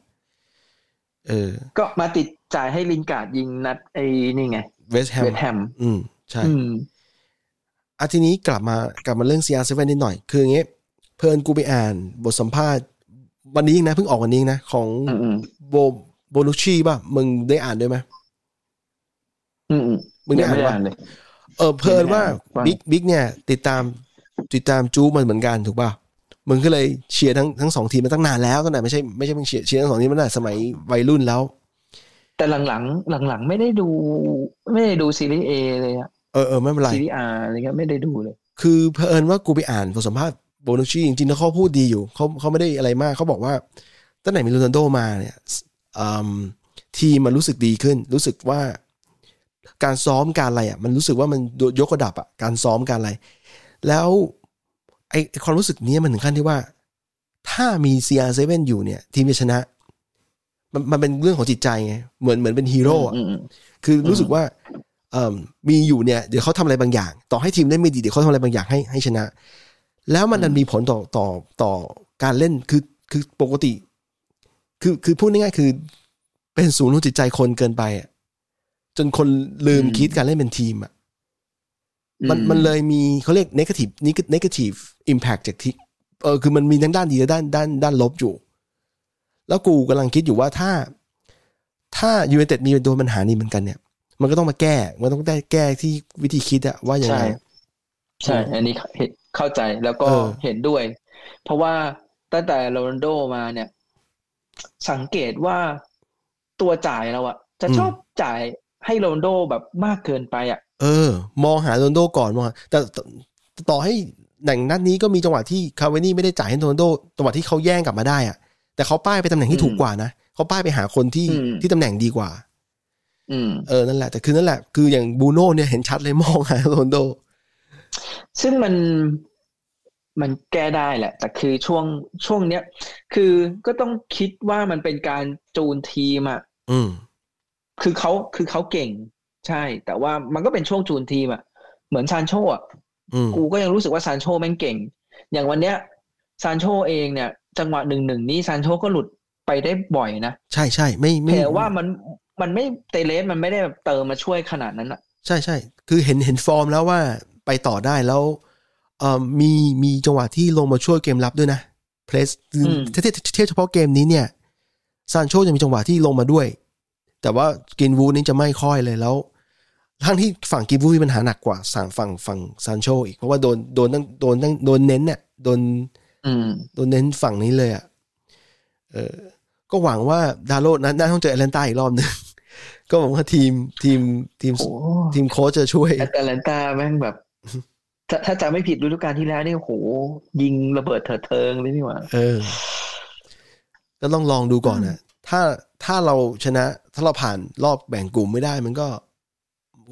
เออ
ก็มาติชจ่ายให้ลินการ์ดยิงนัดไอ้นี่ไง
เวสแฮม
เวสแฮม
อืม ใช่
อืม
อะทีนี้กลับมากลับมาเรื่อง CR7 นิดหน่อย คืออย่างเงี้ยเพื่อนกูไปอ่านบทสัมภาษณ์ วันนี้เองนะเพิ่งออกวันนี้นะ ของ
อืมอืม
โบโบนุชชีป่ะ มึงได้อ่านด้วยไหม
อืมอืม
มึงได้
ยัง
อ่าน
ไม่ได้
ปะ
อ่านเลย
เออเผอิญว่า
ว่า
บิ๊กบิ๊กเนี่ย ติดตามติดตามจูมันเหมือนกันถูกป่ะมึงก็เลยเชียร์ทั้งทั้งสองทีมมาตั้งนานแล้วตั้งแต่ไม่ใช่ไม่ใช่เพิ่งเชียร์เชียร์ทั้งสองทีมมาตั้งแต่สมัยวัยรุ่นแล้ว
แต่หลังๆหลังๆไม่ได้ดู ไม่ได้ดู Serie A เลยอะ
เออเออไม่เป็นไร
Serie A อะไรเงี้ยไม่ได้ดูเลย
คือเผอิญว่ากูไปอ่านบทสัมภาษณ์โบนุชชีจริงๆแล้วเขาพูดดีอยู่เขาเขาไม่ได้อะไรมากเขาบอกว่าตั้งแต่มีโรนัลโดมาเนี่ยอืมทีมมันรู้สึกดีขึ้น รู้สึกว่า การซ้อมการอะไรอะมันรู้สึกว่ามันยกระดับอะการซ้อมการอะไร แล้วไอไอ้ความรู้สึกเนี้ยมันถึงขั้นที่ว่า ถ้ามี CR7 อยู่เนี่ย ทีมจะชนะ มันมันเป็นเรื่องของจิตใจไงเหมือนเหมือนเป็นฮีโร่อะ
อืมอืม
คือรู้สึกว่าเอ่มมีอยู่เนี่ยเดี๋ยวเขาทำอะไรบางอย่าง ต่อให้ทีมได้ไม่ดีเดี๋ยวเขาทำอะไรบางอย่างให้ให้ชนะ แล้วมันดันมีผลต่อต่อต่อการเล่นคือคือปกติ คือคือพูดง่ายๆคือ เป็นศูนย์รวมจิตใจคนเกินไปอะ จนคนลืม
อืม
คิดการเล่นเป็นทีมอะมัน
อื
มันเลยมีเขาเรียก negative negative impact จากที่เออคือมันมีทั้งด้านดีและด้านด้านด้านลบอยู่ แล้วกูกำลังคิดอยู่ว่าถ้า ถ้ายู i นเต็ดมีโดนปัญหานี้เหมือนกันเนี่ย มันก็ต้องมาแก้ มันต้องได้แก้ที่วิธีคิดอะว่ายัง
ใช่
ไง
ใช่ อันนี้เห็นเข้าใจแล้วก็
เออ
เห็นด้วย เพราะว่าตั้งแต่โรนัลโดมาเนี่ย สังเกตว่าตัวจ่ายเราอะจะชอบจ่าย ให้โรนัลโดแบบมากเกินไปอะ
เออ มองหาโรนัลโดก่อนมองหาแต่แต่ต่อให้หนังนัดนี้ก็มีจังหวะที่คาเวนี่ไม่ได้จ่ายให้โรนัลโดจังหวะที่เขาแย่งกลับมาได้อะแต่เขาป้ายไปตำแหน่งที่ถูกกว่านะเขาป้ายไปหาคนที่ที่ตำแหน่งดีกว่า
อืม
เออนั่นแหละแต่คือนั่นแหละคืออย่างบูโน่เนี่ยเห็นชัดเลยมองหาโรนลโด
ซึ่งมันมันแก้ได้แหละ แต่คือช่วงช่วงเนี้ย คือก็ต้องคิดว่ามันเป็นการจูนทีมอะ
อืม
คือเขาคือเขาเก่ง ใช่ แต่ว่ามันก็เป็นช่วงจูนทีมอะเหมือนซานโชอะ
อืม
กูก็ยังรู้สึกว่าซานโชแม่งเก่ง อย่างวันเนี้ยซานโชเองเนี่ย จังหวะหนึ่งหนึ่งนี่ซานโชก็หลุดไปได้บ่อยนะ
ใช่ใช่ไม่ไม่
แต่ว่ามันมันไม่เตเลสมันไม่ได้แบบเติมมาช่วยขนาดนั้นอะ
ใช่ใช่คือเห็นเห็นฟอร์มแล้วว่าไปต่อได้แล้วเอ่อมีมีจังหวะที่ลงมาช่วยเกมรับด้วยนะเพลสถ้าเทียบเทียบเฉพาะเกมนี้เนี่ยซานโชจะมีจังหวะที่ลงมาด้วย แต่ว่ากินวูดนี่จะไม่ค่อยเลยแล้วทั้งที่ฝั่งกินวูดมีปัญหาหนักกว่าฝั่งฝั่งฝั่งซานโชอีกเพราะว่าโดนโดนตั้งโดนตั้งโดนเน้นเนี่ยโดน
อืม
โดนเน้นฝั่งนี้เลยอะเออก็หวังว่าดาโลนะน่าต้องเจอแอตแลนตาอีกรอบหนึ่งก็หวังว่าทีมทีมทีม
โอ้
ทีมโค้ชจะช่วย
แอตแลนตาแม่งแบบถ้าถ้าจำไม่ผิดฤดูกาลที่แล้วนี่โหยิงระเบิดเถิดเทิงเลยนี่หว่า
เออ ก็ต้องลองดูก่อนนะ ถ้าถ้าเราชนะ ถ้าเราผ่านรอบแบ่งกลุ่มไม่ได้ มันก็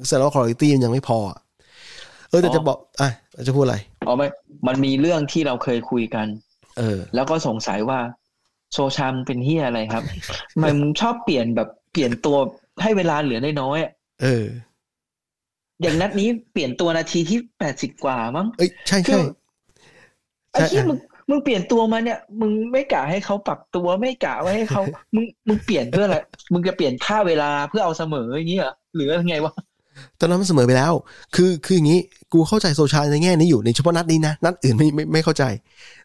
แสดงว่าคุณภาพมันยังไม่พออะเออแต่จะบอกอะจะพูดอะไร
อ๋อไม่มันมีเรื่องที่เราเคยคุยกัน
เออ
แล้วก็สงสัยว่า โซชามนเป็นเฮียอะไรครับ มันชอบเปลี่ยนแบบเปลี่ยนตัวให้เวลาเหลือน้อยๆอะ
เออ
อย่างนัดนี้เปลี่ยนตัวนาทีที่แปดสิบกว่ามั้ง
เอ้ยใช่
คื
ใช่
อไอ้ที่มึง มึงเปลี่ยนตัวมาเนี่ย มึงไม่กะให้เขาปรับตัวไม่กะไว้ให้เขามึงมึงเปลี่ยนเพื่ออะไรมึงจะเปลี่ยนค่าเวลาเพื่อเอาเสมออย่างเงี้ยเหรอหรือยังไงวะ
ตอนนั้นมันเสมอไปแล้ว คือคืออย่างนี้ กูเข้าใจโซชาในแง่นี้อยู่ในเฉพาะนัดนี้นะ นัดอื่นไม่ไม่ไม่เข้าใจ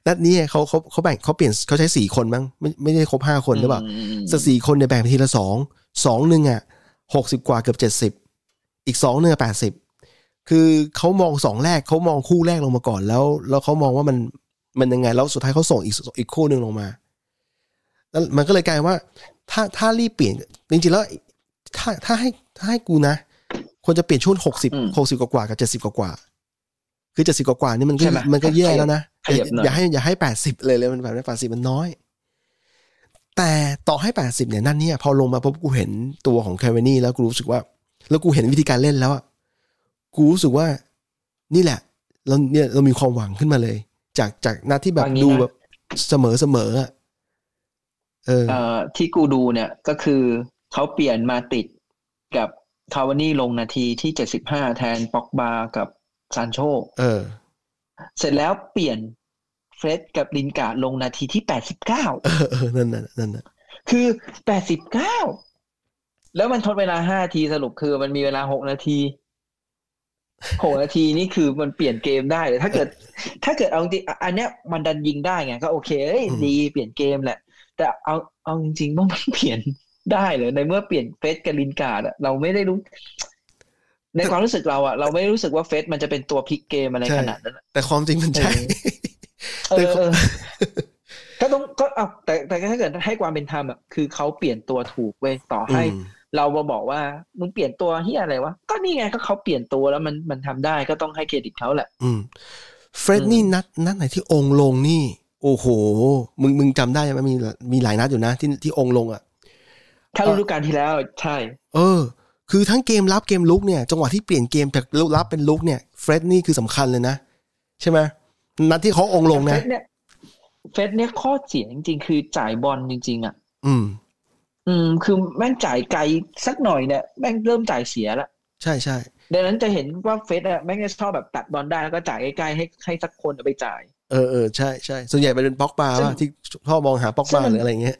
นัดนี้เขาเขาเขาแบ่งเขาเปลี่ยนเขาใช้สี่คนมั้งไม่ไม่ได้ครบห้าคนหรือเปล่า
ม
สักสี่คนเนี่ยแบ่งไปทีละสองสองหนึ่งอะหกสิบกว่าเกือบเจ็ดสิบอีกสองหนึ่งแปดสิบคือเขามองสองแรกเขามองคู่แรกลงมาก่อนแล้ว แล้วเขามองว่ามัน มันยังไง แล้วสุดท้ายเขาส่งอีกอีกคู่หนึ่งลงมา แล้วมันก็เลยกลายว่า ถ้าถ้ารีบเปลี่ยนจริงๆแล้ว ถ้าถ้าให้ถ้าให้กูนะควรจะเปลี่ยนช่วงหกสิบหกสิบกว่าๆกับเจ็ดสิบกว่าๆคือเจ็ดสิบกว่าๆนี่มันก็
ใช่ไหม
มันก็แย่แล้วนะ
ขยับหน่อย
อย่าให้อย่าให้แปดสิบเลยเลยมันแบบนี้แปดสิบมันน้อย แต่ต่อให้แปดสิบเนี่ยนั่นเนี่ย พอลงมาปุ๊บกูเห็นตัวของแคเวนี่แล้วกูรู้สึกว่า แล้วกูเห็นวิธีการเล่นแล้วอะกูรู้สึกว่า นี่แหละ เราเนี่ยเรามีความหวังขึ้นมาเลย จากจากนัดที่แบบ
เอางี้
ดู
นะ
แบบเสมอเสมออะเออ
เอ่อที่กูดูเนี่ยก็คือเขาเปลี่ยนมาติดกับคาวานี่ลงนาทีที่เจ็ดสิบห้าแทนป็อกบากับซานโช
เออ
เสร็จแล้วเปลี่ยนเฟร็ดกับลินการ์ดลงนาทีที่แปดสิบเก้า
เออเออนั่นน่ะนั่นน่ะ
คือแปดสิบเก้าแล้วมันทดเวลาห้าทีสรุปคือมันมีเวลาหกนาที หกนาทีนี่คือมันเปลี่ยนเกมได้เลยถ้าเกิด ถ้าเกิดเอาจริงๆอันเนี้ยมันดันยิงได้ไงก็โอเคเอ้ยดีเปลี่ยนเกมแหละ แต่เอาเอาจริงๆว่ามันเปลี่ยนได้เลยในเมื่อเปลี่ยนเฟสกับลินการ์ดอะเราไม่ได้รู้ ในความรู้สึกเราอะเราไม่รู้สึกว่าเฟสมันจะเป็นตัวพลิกเกมอะไรขนาดนั้นอะ
แต่ความจริงมันใช่
เออเออก็ต้องก็เอาแต่แต่ถ้าเกิดให้ความเป็นธรรมอะคือเขาเปลี่ยนตัวถูกเว้ยต่อให้
อืม
เรามาบอกว่ามึงเปลี่ยนตัวเฮียอะไรวะ ก็นี่ไงก็เขาเปลี่ยนตัวแล้วมันมันทำได้ก็ต้องให้เครดิตเขาแหละ
อืมเฟรดนี่นัดนัดไหนที่องค์ลงนี่ โอ้โห มึงมึงจำได้ไหมมีมีหลายนัดอยู่นะ ที่ที่องค์ลงอะ
ถ้าฤดูกาลที่แล้วใช่
เออ คือทั้งเกมรับเกมลุกเนี่ยจังหวะที่เปลี่ยนเกมจากรับเป็นลุกเนี่ยเฟรดนี่คือสำคัญเลยนะ ใช่ไหมนัดที่เขาองค์ลง
เฟ
นะ
สเนี่ยเฟสเนี่ยข้อเสียจริงๆ คือจ่ายบอลจริง ๆ อะ
อืม
อืม คือแม่งจ่ายไกลสักหน่อยเนี่ยแม่งเริ่มจ่ายเสียละ
ใช่ใช่
ดังนั้นจะเห็นว่าเฟสอะแม่งจะชอบแบบตัดบอลได้แล้วก็จ่ายใกล้ๆให้ให้สักคนเอาไปจ่าย
เออเออใช่ใช่ส่วนใหญ่เป็นป็อกบา
ซึ่ง
ว่าที่พ่อมองหาป็อก
ซึ่
บาง
มัน
หรืออะไรเงี้ย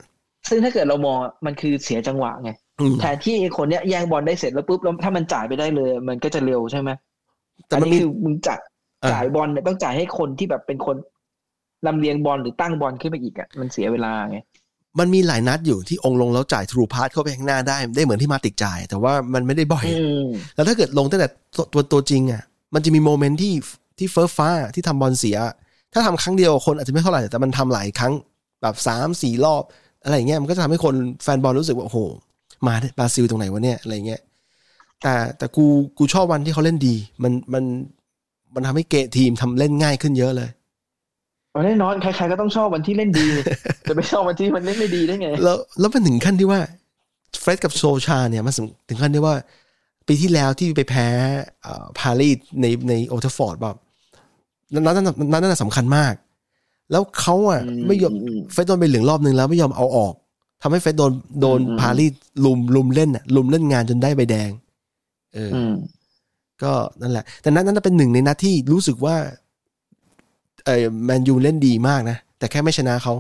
ซึ่งถ้าเกิดเรามองอะมันคือเสียจังหวะไง
อืม
แทนที่ไอ้คนเนี้ยแย่งบอลได้เสร็จแล้วปุ๊บแล้วถ้ามันจ่ายไปได้เลย มันก็จะเร็วใช่ไหม
แต่
อัน
มัน
นี้
มี
คือมึงจ่าย
อะ
จ่ายบอลเนี่ยต้องจ่ายให้คนที่แบบเป็นคนลำเลียงบอลหรือตั้งบอลขึ้นไปอีกอะมันเสียเวลาไง
มันมีหลายนัดอยู่ที่องค์ลงแล้วจ่ายทรูพาสเข้าไปข้างหน้าได้ได้เหมือนที่มาติกจ่าย แต่ว่ามันไม่ได้บ่อย
อืม
แล้วถ้าเกิดลงตั้งแต่ตัวตัวตัวจริงอะ มันจะมีโมเมนต์ที่ที่เฟิร์สฟ้าที่ทำบอลเสีย ถ้าทำครั้งเดียวคนอาจจะไม่เท่าไหร่แต่มันทำหลายครั้งแบบสามสี่รอบ อะไรอย่างเงี้ยมันก็จะทำให้คนแฟนบอลรู้สึกว่าโอ้โห มาบราซิลตรงไหนวะเนี่ยอะไรเงี้ยแต่แต่กูกูชอบวันที่เขาเล่นดี มันมันมันทำให้เกมทีมทำเล่นง่ายขึ้นเยอะเลย
เอา แน่นอนใครๆก็ต้องชอบวันที่เล่นดีจะไม่ชอบวันที่มันเล่นไม่ดีได้ไง
แล้วแล้วมันถึงขั้นที่ว่าเฟรดกับโซชาเนี่ยมันถึงขั้นที่ว่า ปีที่แล้วที่ไปแพ้พารีสในในโอลด์แทรฟฟอร์ดแบบนั้นนั้นนั้นนั้นสำคัญมาก แล้วเขาอะ
อืม
ไม่ยอม
อืม
เฟรดโดนไปเหลืองรอบนึงแล้วไม่ยอมเอาออกทำให้เฟรดโดนโดน
อืม
พารีสลุมลุมเล่นอะลุมเล่นงานจนได้ใบแดง เอออ
อืม
ก็นั่นแหละ แต่นัดนั้นนะเป็นหนึ่งในนัดที่รู้สึกว่า เออแมนยูเล่นดีมากนะ แต่แค่ไม่ชนะเขา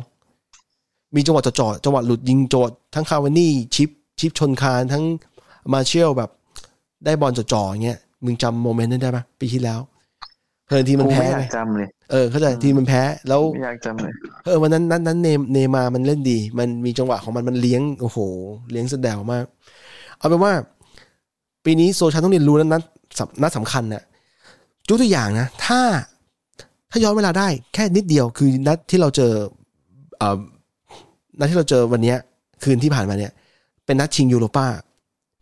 มีจังหวะจ่อๆจังหวะหลุดยิงโจดทั้งคาวานี่ชิปชิปชนคานทั้งมาเชลแบบ ได้บอลจ่อๆอย่างเงี้ยมึงจำโมเมนต์นั้นได้ปะปีที่แล้วเพลินทีมมัน
กู
แพ้
ไม่อยา
ไง
กจำเลย
เออเข้าใจทีมมันแพ้แล้ว
ไม่อยากจำเลย
เออวันนั้นนั้นนั้นเนมเนมามันเล่นดี มันมีจังหวะของมันมันเลี้ยงโอ้โห เลี้ยงแสดงมาก เอาเป็นว่า ปีนี้โซชาต้องเรียนรู้นะนัดสำนัดสำคัญนะยกตัวอย่างนะ ถ้า ถ้าย้อนเวลาได้แค่นิดเดียวคือนัดที่เราเจอเอ่อนัดที่เราเจอวันเนี้ยคืนที่ผ่านมาเนี่ย เป็นนัดชิงยูโรป้า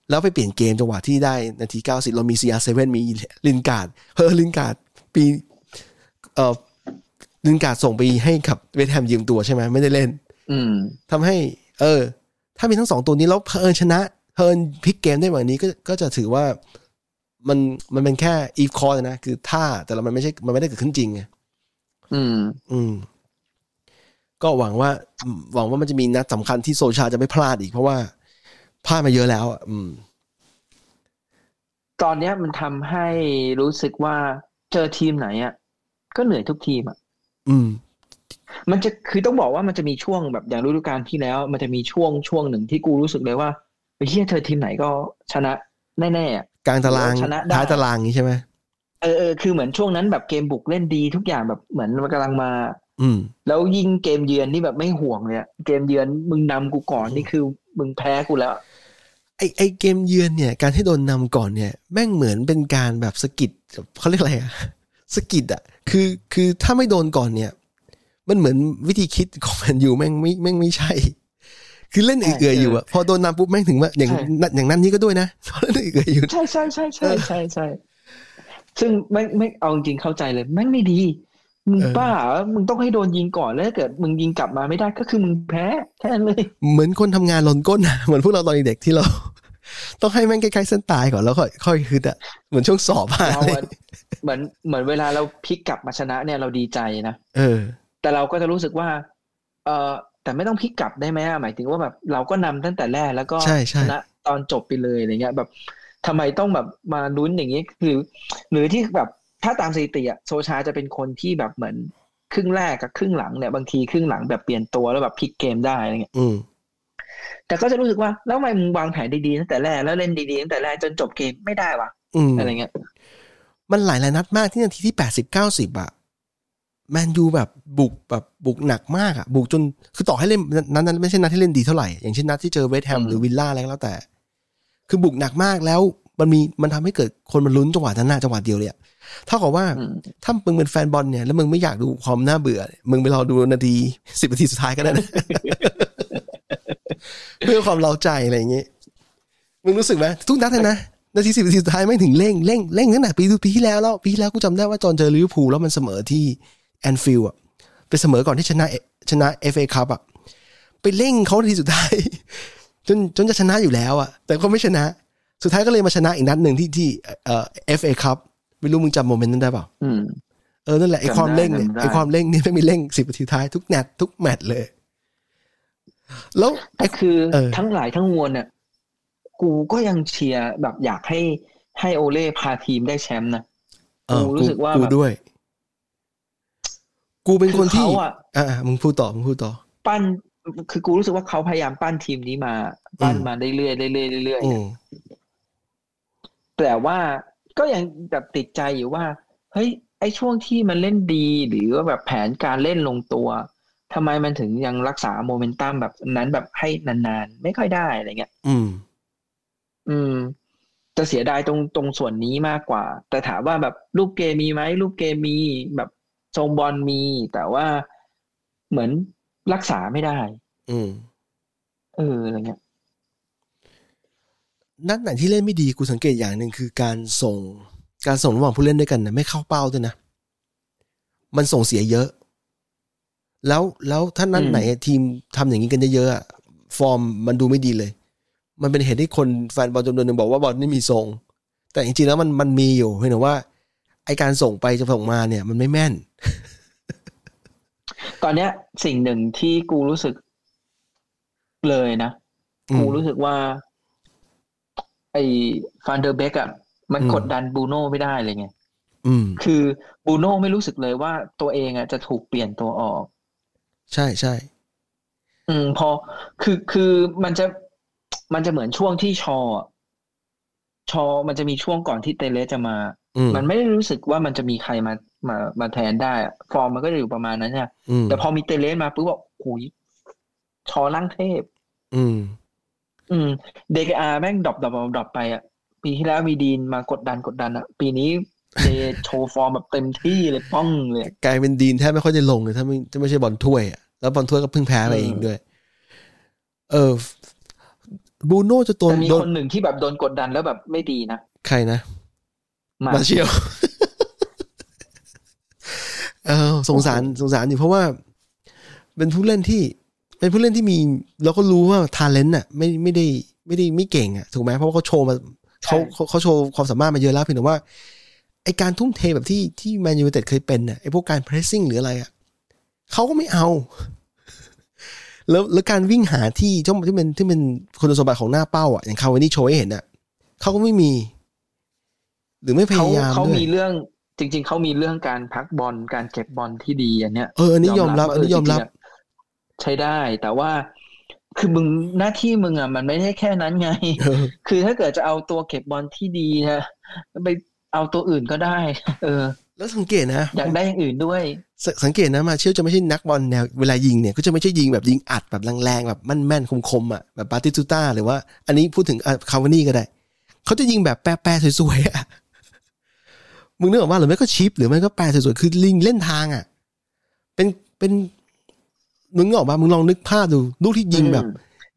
แล้วไปเปลี่ยนเกมจังหวะที่ได้นาที90เรามี CR7 มีลินการ์ดเฮอลินการ์ดเปปีเอ่อลินการ์ดส่งไปให้กับเวสต์แฮมยืมตัวใช่ไหมไม่ได้เล่น
อืม
ทำให้ เออ ถ้ามีทั้งสองตัวนี้แล้วเผอิญชนะเผอิญพลิกเกมได้แบบนี้ก็ก็จะถือว่ามันมันเป็นแค่ if clause นะ คือท่าแต่ละมันไม่ใช่มันไม่ได้เกิดขึ้นจริงไง
อืม
อืม ก็หวังว่าอืมหวังว่ามันจะมีนัดสำคัญที่โซชาจะไม่พลาดอีกเพราะว่าพลาดมาเยอะแล้วอะอืม
ตอนเนี้ยมันทำให้รู้สึกว่าเจอทีมไหนอะก็เหนื่อยทุกทีมอะ
อืม
มันจะคือต้องบอกว่ามันจะมีช่วงแบบอย่างฤดูกาลที่แล้ว มันจะมีช่วงช่วงหนึ่งที่กูรู้สึกเลยว่าไอ้เฮียเธอทีมไหนก็ชนะแน่ๆอะ
กลางตาราง
ชนะได้
ท้ายตารางนี้ใช่ไหม
เออเออคือเหมือนช่วงนั้นแบบเกมบุกเล่นดีทุกอย่างแบบเหมือนมันกำลังมา
อืม
แล้วยิงเกมเยือนนี่แบบไม่ห่วงเลยอะเกมเยือนมึงนำกูก่อนนี่คือมึงแพ้กูแล้ว
ไอไอเกมเยือนเนี่ย การที่โดนนำก่อนเนี่ย แม่งเหมือนเป็นการแบบสะกิดเขาเรียกอะไรอะสะกิดอะคือคือถ้าไม่โดนก่อนเนี่ย มันเหมือนวิธีคิดของแมนยูแม่งไม่แม่งไม่ใช่ คือเล่น
ใช่
เอื่อยๆอยู่อะพอโดนนำปุ๊บแม่งถึงว่าอย่าง
ใช่
นั่นอย่างนั้นนี่ก็ด้วยนะพอเล่นเอื่อยๆอยู่
ใช่ใช่ใช่ใช่ใช่ใช่ ซึ่งไม่ไม่เอาจริงๆเข้าใจเลยแม่งไม่ดี มึง
เออ
บ้าเหรอมึงต้องให้โดนยิงก่อนแล้วถ้าเกิด มึงยิงกลับมาไม่ได้ก็คือมึงแพ้แค่นั้นเลย
เหมือนคนทำงานหล่นก้นอะเหมือนพวกเราตอนเด็กๆที่เรา ต้องให้แม่งใกล้ๆเส้นตายก่อนแล้วค่อยค่อยฮึดอะเหมือนช่วงสอบอะ
เราอะเหมือนเหมือนเวลาเราพลิกกลับมาชนะเนี่ยเราดีใจนะ
เออ
แต่เราก็จะรู้สึกว่า เออแต่ไม่ต้องพลิกกลับได้ไหมอะหมายถึงว่าแบบเราก็นำตั้งแต่แรกแล้วก็
ใช่ใช่
ชนะตอนจบไปเลยอะไรเงี้ย แบบ ทำไมต้องแบบมาลุ้นอย่างนี้หรือหรือที่แบบถ้าตามสถิติอะโซชาจะเป็นคนที่แบบเหมือนครึ่งแรกกับครึ่งหลังเนี่ยบางทีครึ่งหลังแบบเปลี่ยนตัวแล้วแบบพลิกเกมได้อะไรเงี้ย
อืม
แต่ก็จะรู้สึกว่าแล้วทำไมมึงวางแผนดีๆตั้งแต่แรกแล้วเล่นดีๆตั้งแต่แรกจนจบเกมไม่ได้วะ
อืม
อะไรเงี้ย
มันหลายหลายนัดมากที่นาทีที่แปดสิบเก้าสิบอะแมนยูแบบบุกแบบบุกหนักมากอะบุกจนคือต่อให้เล่นนั้นนั้นไม่ใช่นัดที่เล่นดีเท่าไหร่ อย่างเช่นนัดที่เจอเวสต์แฮม
อืม
หรือวิลล่าอะไรก็แล้วแต่ คือบุกหนักมากแล้วมันมีมันทำให้เกิดคนมันลุ้นจังหวะนั้นน่ะจังหวะเดียวเลยอะเท่ากับว่า
อืม
ถ้ามึงเป็นแฟนบอลเนี่ย แล้วมึงไม่อยากดูความน่าเบื่อเนี่ยมึงไปรอดูนาทีสิบนาทีสุดท้ายก็ได้นะเพื่อความเร้าใจอะไรอย่างเงี้ยมึงรู้สึกไหมทุกนัดเลยนะนาทีสิบนาทีสุดท้ายแม่งถึงเร่งเร่งเร่งตั้งแต่ปีปีที่แล้วแล้วปีที่แล้วกูจำได้ว่าตอนเจอลิเวอร์พูลแล้วมันเสมอที่แอนฟิลด์อะไปเสมอก่อนที่ชนะชนะเอฟเอคัพอะไปเร่งเขานาทีสุดท้าย จนจนจะชนะอยู่แล้วอะแต่ก็ไม่ชนะ สุดท้ายก็เลยมาชนะอีกนัดหนึ่งที่ที่เอ่อเอฟเอคัพไม่รู้มึงจำ moment นั้นได้เปล่า
อืม
เออนั่นแหละไอ้
จำได้
ความเร่งเนี่ย
จำได้
ไอ้ความเร่งนี่ไม่มีเร่งสิบนาทีท้ายทุกแมตช์ทุกแมตช์เลย แล้วไอ้
แต่คือ
เออ
ทั้งหลายทั้งมวลเนี่ยกูก็ยังเชียร์แบบอยากให้ให้โอเล่พาทีมได้แชมป์นะ
เออ
กูรู้สึกว่า
กู
แบบ
ด้วย กูเป็นคนที่
เขาอะ
อ่ามึงพูดต่อมึงพูดต่อ
ปั้น คือกูรู้สึกว่าเขาพยายามปั้นทีมนี้มา ปั้นมาเรื่อยๆเรื่อยๆเรื่อย
อืม
ๆแต่ว่าก็ยังแบบติดใจอยู่ว่า เฮ้ย ไอ้ช่วงที่มันเล่นดี หรือว่าแบบแผนการเล่นลงตัวทำไมมันถึงยังรักษาโมเมนตัมแบบนั้นแบบให้นานๆ ไม่ค่อยได้อะไรเงี้ย
อืม
อืมจะเสียดายตรงตรงส่วนนี้มากกว่า แต่ถามว่าแบบลูกเกมมีไหมลูกเกมมีแบบทรงบอลมี แต่ว่าเหมือน รักษาไม่ได้
อืม
เอออะไรเงี้ย
นัดไหนที่เล่นไม่ดีกูสังเกตอย่างหนึ่งคือการส่ง การส่งระหว่างผู้เล่นด้วยกันนะไม่เข้าเป้าด้วยนะ มันส่งเสียเยอะ แล้วแล้วถ้านัดไหนทีมทำอย่างนี้กันเยอะๆอะฟอร์มมันดูไม่ดีเลย มันเป็นเหตุที่คนแฟนบอลจำนวนหนึ่งบอกว่าบอลไม่มีทรง แต่จริงๆแล้วมันมันมีอยู่เพียงแต่ว่า ไอการส่งไปจะส่งมาเนี่ย มันไม่แม่น
ตอนเนี้ย สิ่งหนึ่งที่กูรู้สึกเลยนะ
อืม
กูรู้สึกว่า ไอ้ฟานเดอร์เบกอะมัน
อืม
กดดันบรูโน่ไม่ได้เลยไง
อืม
คือบรูโน่ไม่รู้สึกเลยว่าตัวเองอะจะถูกเปลี่ยนตัวออก
ใช่ใช่
อืม พอคือคือมันจะมันจะเหมือนช่วงที่ชออะชอมันจะมีช่วงก่อนที่เตเลสจะมา
อืม
มันไม่ได้รู้สึกว่ามันจะมีใครมา มามาแทนได้อะฟอร์มมันก็จะอยู่ประมาณนั้นเนี่ย
อืม
แต่พอมีเตเลสมาปุ๊บบอกโอ้ยชอร่างเทพ
อืม
อืมเดเกอาแม่ง drop drop drop ไปอะ ปีที่แล้วมีดีนมากดดันกดดันอะ ปีนี้เดโชว์ฟอร์มแบบเต็มที่เลยป้องเลย
กลายเป็นดีนแทบไม่ค่อยจะลงเลยถ้าไม่ถ้าไม่ใช่บอลถ้วยอะแล้วบอลถ้วยก็เพิ่งแพ้ไปเองด้วย เออบูโน่จะโดน
แต่มี
โด
คนนหนึ่งที่แบบโดนกดดันแล้วแบบไม่ดีนะ
ใครนะ
มา
มาเชียว เออสงสารสงสารอยู่เพราะว่า เป็นผู้เล่นที่ เป็นผู้เล่นที่มีเราก็รู้ว่า talent อะ ไม่ไม่ได้ไม่ได้ไม่เก่งอะถูกไหมเพราะว่าเขาโชว์มาเขาเขาเขาโชว์ความสามารถมาเยอะแล้วเพียงแต่ว่าไอการทุ่มเทแบบที่ที่แมนยูเต็ดเคยเป็นอะไอพวกการ pressing หรืออะไรอะเขาก็ไม่เอา แล้วแล้วการวิ่งหาที่ที่ที่เป็นที่เป็นคุณสมบัติของหน้าเป้าอะอย่างคาวานี่โชว์ให้เห็นอะเขาก็ไม่มี หรือไม่พ
เขา
ยายาม
เขา
ด้วย
มีเรื่อง จริง ๆเขามีเรื่องการพักบอลการเก็บบอลที่ดีอันเนี้ย
เอออันนี้ยอมรับ
ว่า
อันนี้ยอมรับ
จงๆะใช้ได้แต่ว่าคือมึงหน้าที่มึงอะมันไม่ใช่แค่นั้นไง
เออ
คือถ้าเกิดจะเอาตัวเก็บบอลที่ดีนะไปเอาตัวอื่นก็ได้ เออ
แล้วสังเกตนะ
อยากได้อย่างอื่นด้วย
สสังเกตนะมาเชี่ยวจะไม่ใช่นักบอลแนวเวลายิงเนี่ยก็จะไม่ใช่ยิงแบบยิงอัดแบบแรงๆแบบแม่นๆคมๆอะแบบปาติตูต้าหรือว่า อันนี้พูดถึงคาวานี่ก็ได้เขาจะยิงแบบแปรๆสวยๆอะ มึงนึกออกว่าหรือไม่ก็ชิป หรือไม่ก็แปรสวยๆคือลิงเล่นทางอะ เป็นเป็นมึงนึกออกมามึงลองนึกภาพดู ลูกที่ยิงแบบ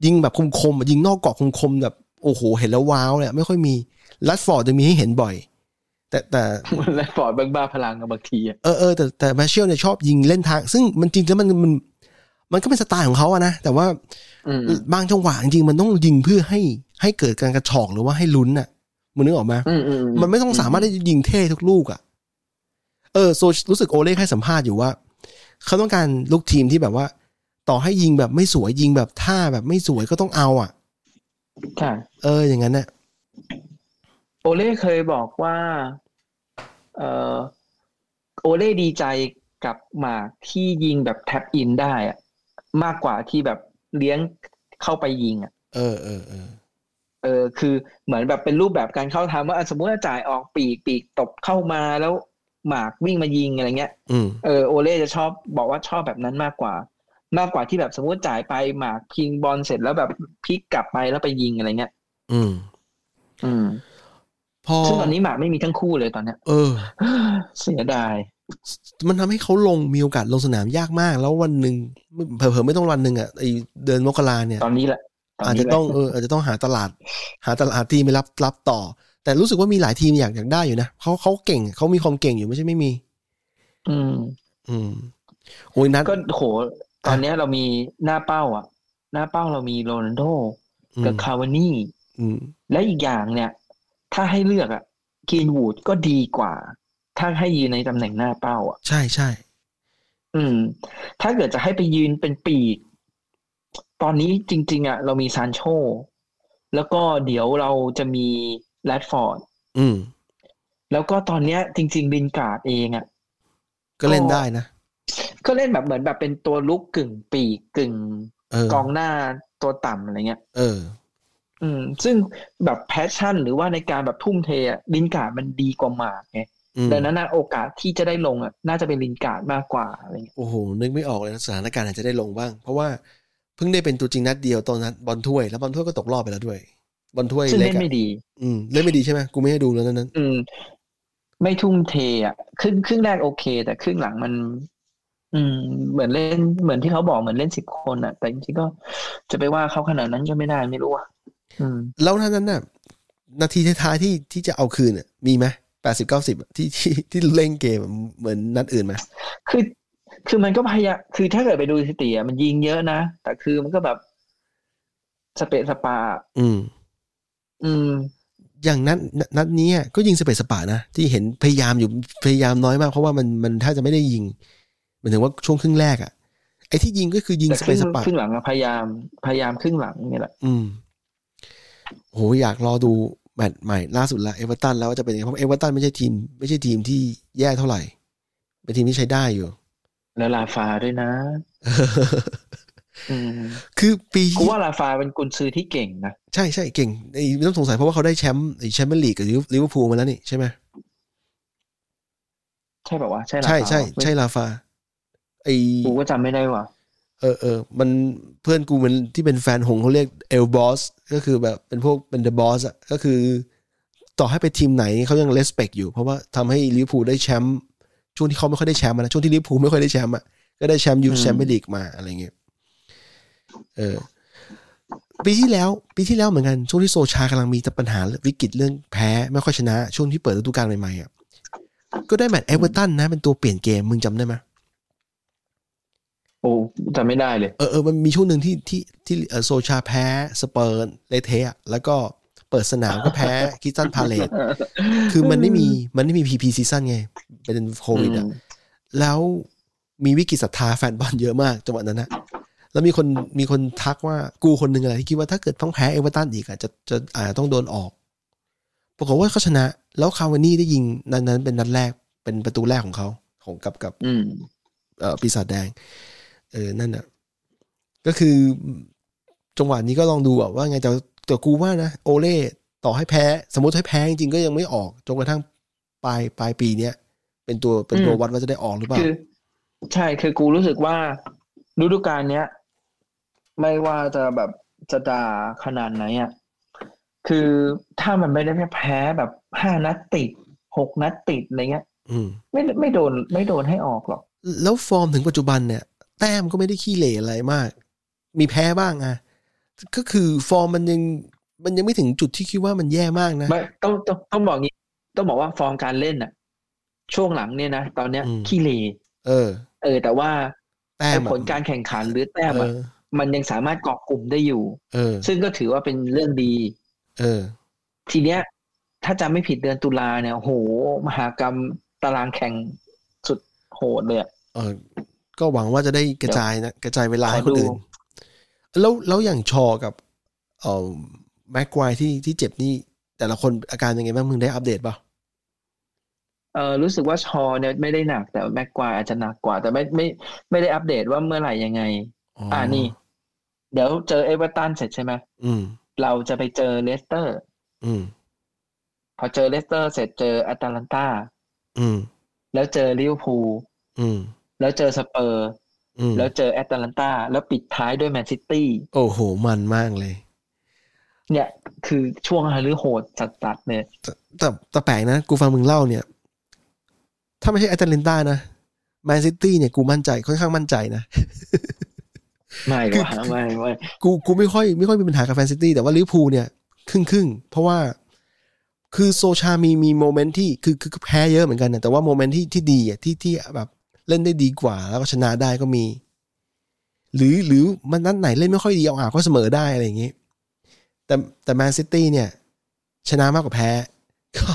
ยิงแบบคมๆอะยิงนอกกรอบคมๆแบบโอ้โห เห็นแล้วว้าวเนี่ยไม่ค่อยมีลัดฟอร์ดจะมีให้เห็นบ่อย แต่แต่
และฟอร์ดบ้าๆพลังกับบางทีอะ
เออเออแต่แต่มาเชลเนี่ยชอบยิงเล่นทาง ซึ่งมันจริงแล้วมันมันมันก็เป็นสไตล์ของเขาอะนะ แต่ว่า
อืม
บางจังหวะจริงๆมันต้องยิงเพื่อให้ให้เกิดการกระชอกหรือว่าให้ลุ้นอะ มึงนึกออกไหม
อืมอืม
มันไม่ต้องสามารถได้ยิงเท่ทุกลูกอะเออโซรู้สึกโอเล่ให้สัมภาษณ์อยู่ว่า เขาต้องการลูกทีมที่แบบว่า ต่อให้ยิงแบบไม่สวยยิงแบบท่าแบบไม่สวยก็ต้องเอาอะ
ใช่
เออ อย่างนั้นน่ะ
โอเล่เคยบอกว่า เออโอเล่ดีใจกับหมากที่ยิงแบบแท็บอินได้อะมากกว่าที่แบบเลี้ยงเข้าไปยิงอะ
เออเออเออ
เออคือเหมือนแบบเป็นรูปแบบการเข้าทำว่าอะสมมุติว่าจ่ายออกปีกปีกตบเข้ามาแล้วหมากวิ่งมายิงอะไรเงี้ย
อืม
เออโอเล่จะชอบบอกว่าชอบแบบนั้นมากกว่า มากกว่าที่แบบสมมติจ่ายไปหมากพิงบอลเสร็จแล้วแบบพลิกกลับไปแล้วไปยิงอะไรเงี้ย
อืม
อืม
พอ
ซึ่งตอนนี้หมากไม่มีทั้งคู่เลยตอนเนี้ย
เออ
เสียดาย
มันทำให้เขาลงมีโอกาสลงสนามยากมาก แล้ววันหนึ่งเผลอๆไม่ต้องวันหนึ่งอะไอเดินมกราเนี่ย
ตอนนี้แหละตน
อาจ
นี้
จะ
แหละ
ต้องเอออาจจะต้องหาตลาด หาตลาดที่ไม่รับรับต่อ แต่รู้สึกว่ามีหลายทีมอยากอยากได้อยู่นะเขาเขาเก่งเขามีความเก่งอยู่ไม่ใช่ไม่มี
อืม
อืมโอ้ยนัด
ก็โห ตอนเนี้ยเรามีหน้าเป้า อะ หน้าเป้าเรามีโรนัลโด
อืม
กับคาวานี่
อืม
และอีกอย่างเนี่ย ถ้าให้เลือกอะกรีนวูดก็ดีกว่า ถ้าให้ยืนในตำแหน่งหน้าเป้า อะ
ใช่ใช่
อืม ถ้าเกิดจะให้ไปยืนเป็นปีก ตอนนี้จริง ๆอะเรามีซานโชแล้วก็เดี๋ยวเราจะมีแรดฟอร์ด
อืม
แล้วก็ตอนเนี้ย จริง ๆ ลินการ์ดเองอะ
ก็เล่นได้นะ
ก็เล่นแบบเหมือนแบบเป็นตัวรุกกึ่งปีกกึ่ง
เออก
องหน้าตัวต่ำอะไรเงี้ย
เออ
อืม ซึ่งแบบ passion หรือว่าในการแบบทุ่มเทอะลินการ์ดมันดีกว่าหมากไง
อืม
ดังนั้นน่ะโอกาสที่จะได้ลงอะ น่าจะเป็นลินการ์ดมากกว่าอะไรเงี้ย
โอ้โห นึกไม่ออกเลยนะสถานการณ์อาจจะได้ลงบ้าง เพราะว่าเพิ่งได้เป็นตัวจริงนัดเดียวตอนนั้นบอลถ้วยแล้วบอลถ้วยก็ตกรอบไปแล้วด้วย บอลถ้วย
ซึ่ง
เล็ก
เล่น
อะ
ไม่ดี
อืมเล่นไม่ดีใช่ไหมกูไม่ให้ดูแล้วนั้นนั้น
อืม ไม่ทุ่มเทอะครึ่งครึ่งแรกโอเค แต่ครึ่งหลังมัน อืม เหมือนเล่นเหมือนที่เขาบอกเหมือนเล่นสิบคนอะ แต่จริงๆก็จะไปว่าเขาขนาดนั้นก็ไม่ได้ไม่รู้อะอืม
แล้วนั้นนั้นน่ะ นาทีท้ายๆที่ที่จะเอาคืนน่ะมีไหมแปดสิบเก้าสิบที่ที่ที่เล่นเกมเหมือนนัดอื่นไหม
คือ คือมันก็พยายามคือถ้าเกิดไปดูสถิติอะมันยิงเยอะนะ แต่คือมันก็แบบสะเปะสะปะ
อืม
อืม
อย่างนัดนัดนี้อะก็ยิงสะเปะสะปะนะ ที่เห็นพยายามอยู่พยายามน้อยมากเพราะว่ามันมันถ้าจะไม่ได้ยิงหมายถึงว่าช่วงครึ่งแรกอะไอ้ที่ยิงก็คือยิง
แต่
ส
ค
เป
รึ่
ซ
ง
สปา
ครึ่งหลังอะพยายามพยายามครึ่งหลังเนี่ยแหละ
อืมโหอยากรอดูแมตช์ใหม่ล่าสุดละเอเวอร์ตันแล้วว่าจะเป็นยังไงเพราะเอเวอร์ตันไม่ใช่ทีม ไม่ใช่ทีมที่แย่เท่าไหร่ เป็นทีมที่ใช้ได้อยู่
แล้วราฟาด้วยนะอืม
คือปี
กูว่าราฟาเป็นกุนซือที่เก่งนะ
ใช่ใช่เก่งไอ้ไม่ต้องสงสัยเพราะว่าเขาได้แชมป์ไอ้แชมเปี้ยนลีกกับลิเวอร์พูลมาแล้วนี่ใช่ไหม
ใช่แบบว่าวะใช่รา
ใช่
ฟา
ใช่
ปะ
ใช่ราฟาไอ
กูก็จำไม่ได้ว่ะ
เออเออมันเพื่อนกูมันที่เป็นแฟนหงส์เขาเรียกเอลบอสก็คือแบบเป็นพวกเป็น the boss อะก็คือ ต่อให้ไปทีมไหนเขายัง respect อยู่ เพราะว่าทำให้ลิเวอร์พูลได้แชมป์ ช่วงที่เขาไม่ค่อยได้แชมป์อะนะช่วงที่ลิเวอร์พูลไม่ค่อยได้แชมป์อะก็ได้แชมป์ยูแชมเปี้ยนลีกมาอะไรเงี้ยเออปีที่แล้ว ปีที่แล้วเหมือนกัน ช่วงที่โซชากำลังมีแต่ปัญหาวิกฤตเรื่องแพ้ไม่ค่อยชนะ ช่วงที่เปิดฤดูกาลใหม่ๆอะก็ได้แมตช์เอเวอร์ตันนะ เป็นตัวเปลี่ยนเกมมึงจำได้ไหม
โอ้จำไม่ได้เลย
เออเออมันมีช่วงหนึ่งที่ที่ที่เออโซชาแพ้ สเปอร์เละเทะแล้วก็ เปิดสนามก็แพ้คริสตัลพาเลซคือมันไม่มีมันไม่มี pre pre-season ไง เป็นโควิดอะแล้วมีวิกฤตศรัทธาแฟนบอลเยอะมากจังหวะนั้นนะแล้วมีคนมีคนทักว่ากูคนหนึ่งอะไรที่คิดว่าถ้าเกิดต้องแพ้เอเวอร์ตันอีกอะจะจะอาจจะต้องโดนออกปรากฏว่าเขาชนะ แล้วคาวานี่ได้ยิงนั้นนั้นเป็นนัดแรกเป็นประตูแรกของเขาของกับกับ
อืม
เอ่อปีศาจแดง เออนั่นน่ะก็คือจังหวะนี้ก็ลองดูอะว่าไงแต่ แต่กูว่านะโอเล่ต่อให้แพ้ สมมติให้แพ้จริงๆก็ยังไม่ออกจนกระทั่งปลายปลายปีเนี้ยเป็นตัวเป็นตัว
อืม
วัดว่าจะได้ออกหรือเปล่า
คือใช่คือกูรู้สึกว่าฤดูกาลเนี้ย ไม่ว่าจะแบบจะด่าขนาดไหนอะคือถ้ามันไม่ได้แพ้แบบห้านัดติดหกนัดติดอะไรเงี้ย
อืม
ไม่ไม่โดนไม่โดนให้ออกหรอก
แล้วฟอร์มถึงปัจจุบันเนี่ย แต้มก็ไม่ได้ขี้เหร่อะไรมาก มีแพ้บ้างอะ ก็คือฟอร์มมันยังมันยังไม่ถึงจุดที่คิดว่ามันแย่มากนะ
ไม่ต้องต้องต้องบอกงี้ ต้องบอกว่าฟอร์มการเล่นน่ะช่วงหลังเนี่ยนะตอนเนี้ย
อืม
ขี้เหร่
เออ
เออ แต่ว่า
แต้ม
ไอ้
อะ
ผลการแข่งขันหรือแต้ม
เอ
อะ
อ
มันยังสามารถเกาะกลุ่มได้อยู่
เออ
ซึ่งก็ถือว่าเป็นเรื่องดี
เออ
ทีเนี้ย ถ้าจำไม่ผิดเดือนตุลาเนี่ยโหมหากรรมตารางแข่งสุดโหดเลยอะ
เออ ก็หวังว่าจะได้กระจายนะกระจายเวลาให้
ขอ
คน
ดู
อื่น แล้วแล้วอย่างชอกับเอ่อแม็กควายที่ที่เจ็บนี่ แต่ละคนอาการยังไงบ้างมึงได้อัปเดตป่ะ
เออรู้สึกว่าชอเนี่ยไม่ได้หนักแต่แม็กควายอาจจะหนักกว่า แต่ไม่ไม่ไม่ได้อัปเดตว่าเมื่อไหร่ยังไง
อ๋อ
อ่า
อ่า
นี่ เดี๋ยวเจอเอเวอร์ตันเสร็จใช่ไหม
อืม
เราจะไปเจอเลสเตอร์
อืม
พอเจอเลสเตอร์เสร็จเจอแอตแลนตา
อืม
แล้วเจอลิเวอร์พูล
อืม
แล้วเจอสเปอร์
อืม
แล้วเจอแอตแลนตาแล้วปิดท้ายด้วยแมนซิตี้
โอ้โห มันมากเลย
เนี่ย คือช่วงฮาลือโหดจัดๆเนี่ย
แต่แต่แต่แปลกนะ กูฟังมึงเล่าเนี่ย ถ้าไม่ใช่แอตแลนตานะแมนซิตี้เนี่ยกูมั่นใจค่อนข้างมั่นใจนะ
ไม่
คือ
ว่ะไม่ไม่
กูกูไม่ค่อยไม่ค่อยมีปัญหากับแมนซิตี้แต่ว่าลิเวอร์พูลเนี่ยครึ่งครึ่งๆเพราะว่าคือโซชามีมี moment ที่คือคือคือแพ้เยอะเหมือนกันนะแต่ว่า moment ที่ที่ดีอะที่ที่แบบ เล่นได้ดีกว่า แล้วก็ชนะได้ก็มี หรือหรือมันนัดไหนเล่นไม่ค่อยดีเอาอ่าก็เสมอได้อะไรอย่างงี้แต่แต่แมนซิตี้เนี่ย ชนะมากกว่าแพ้ ก็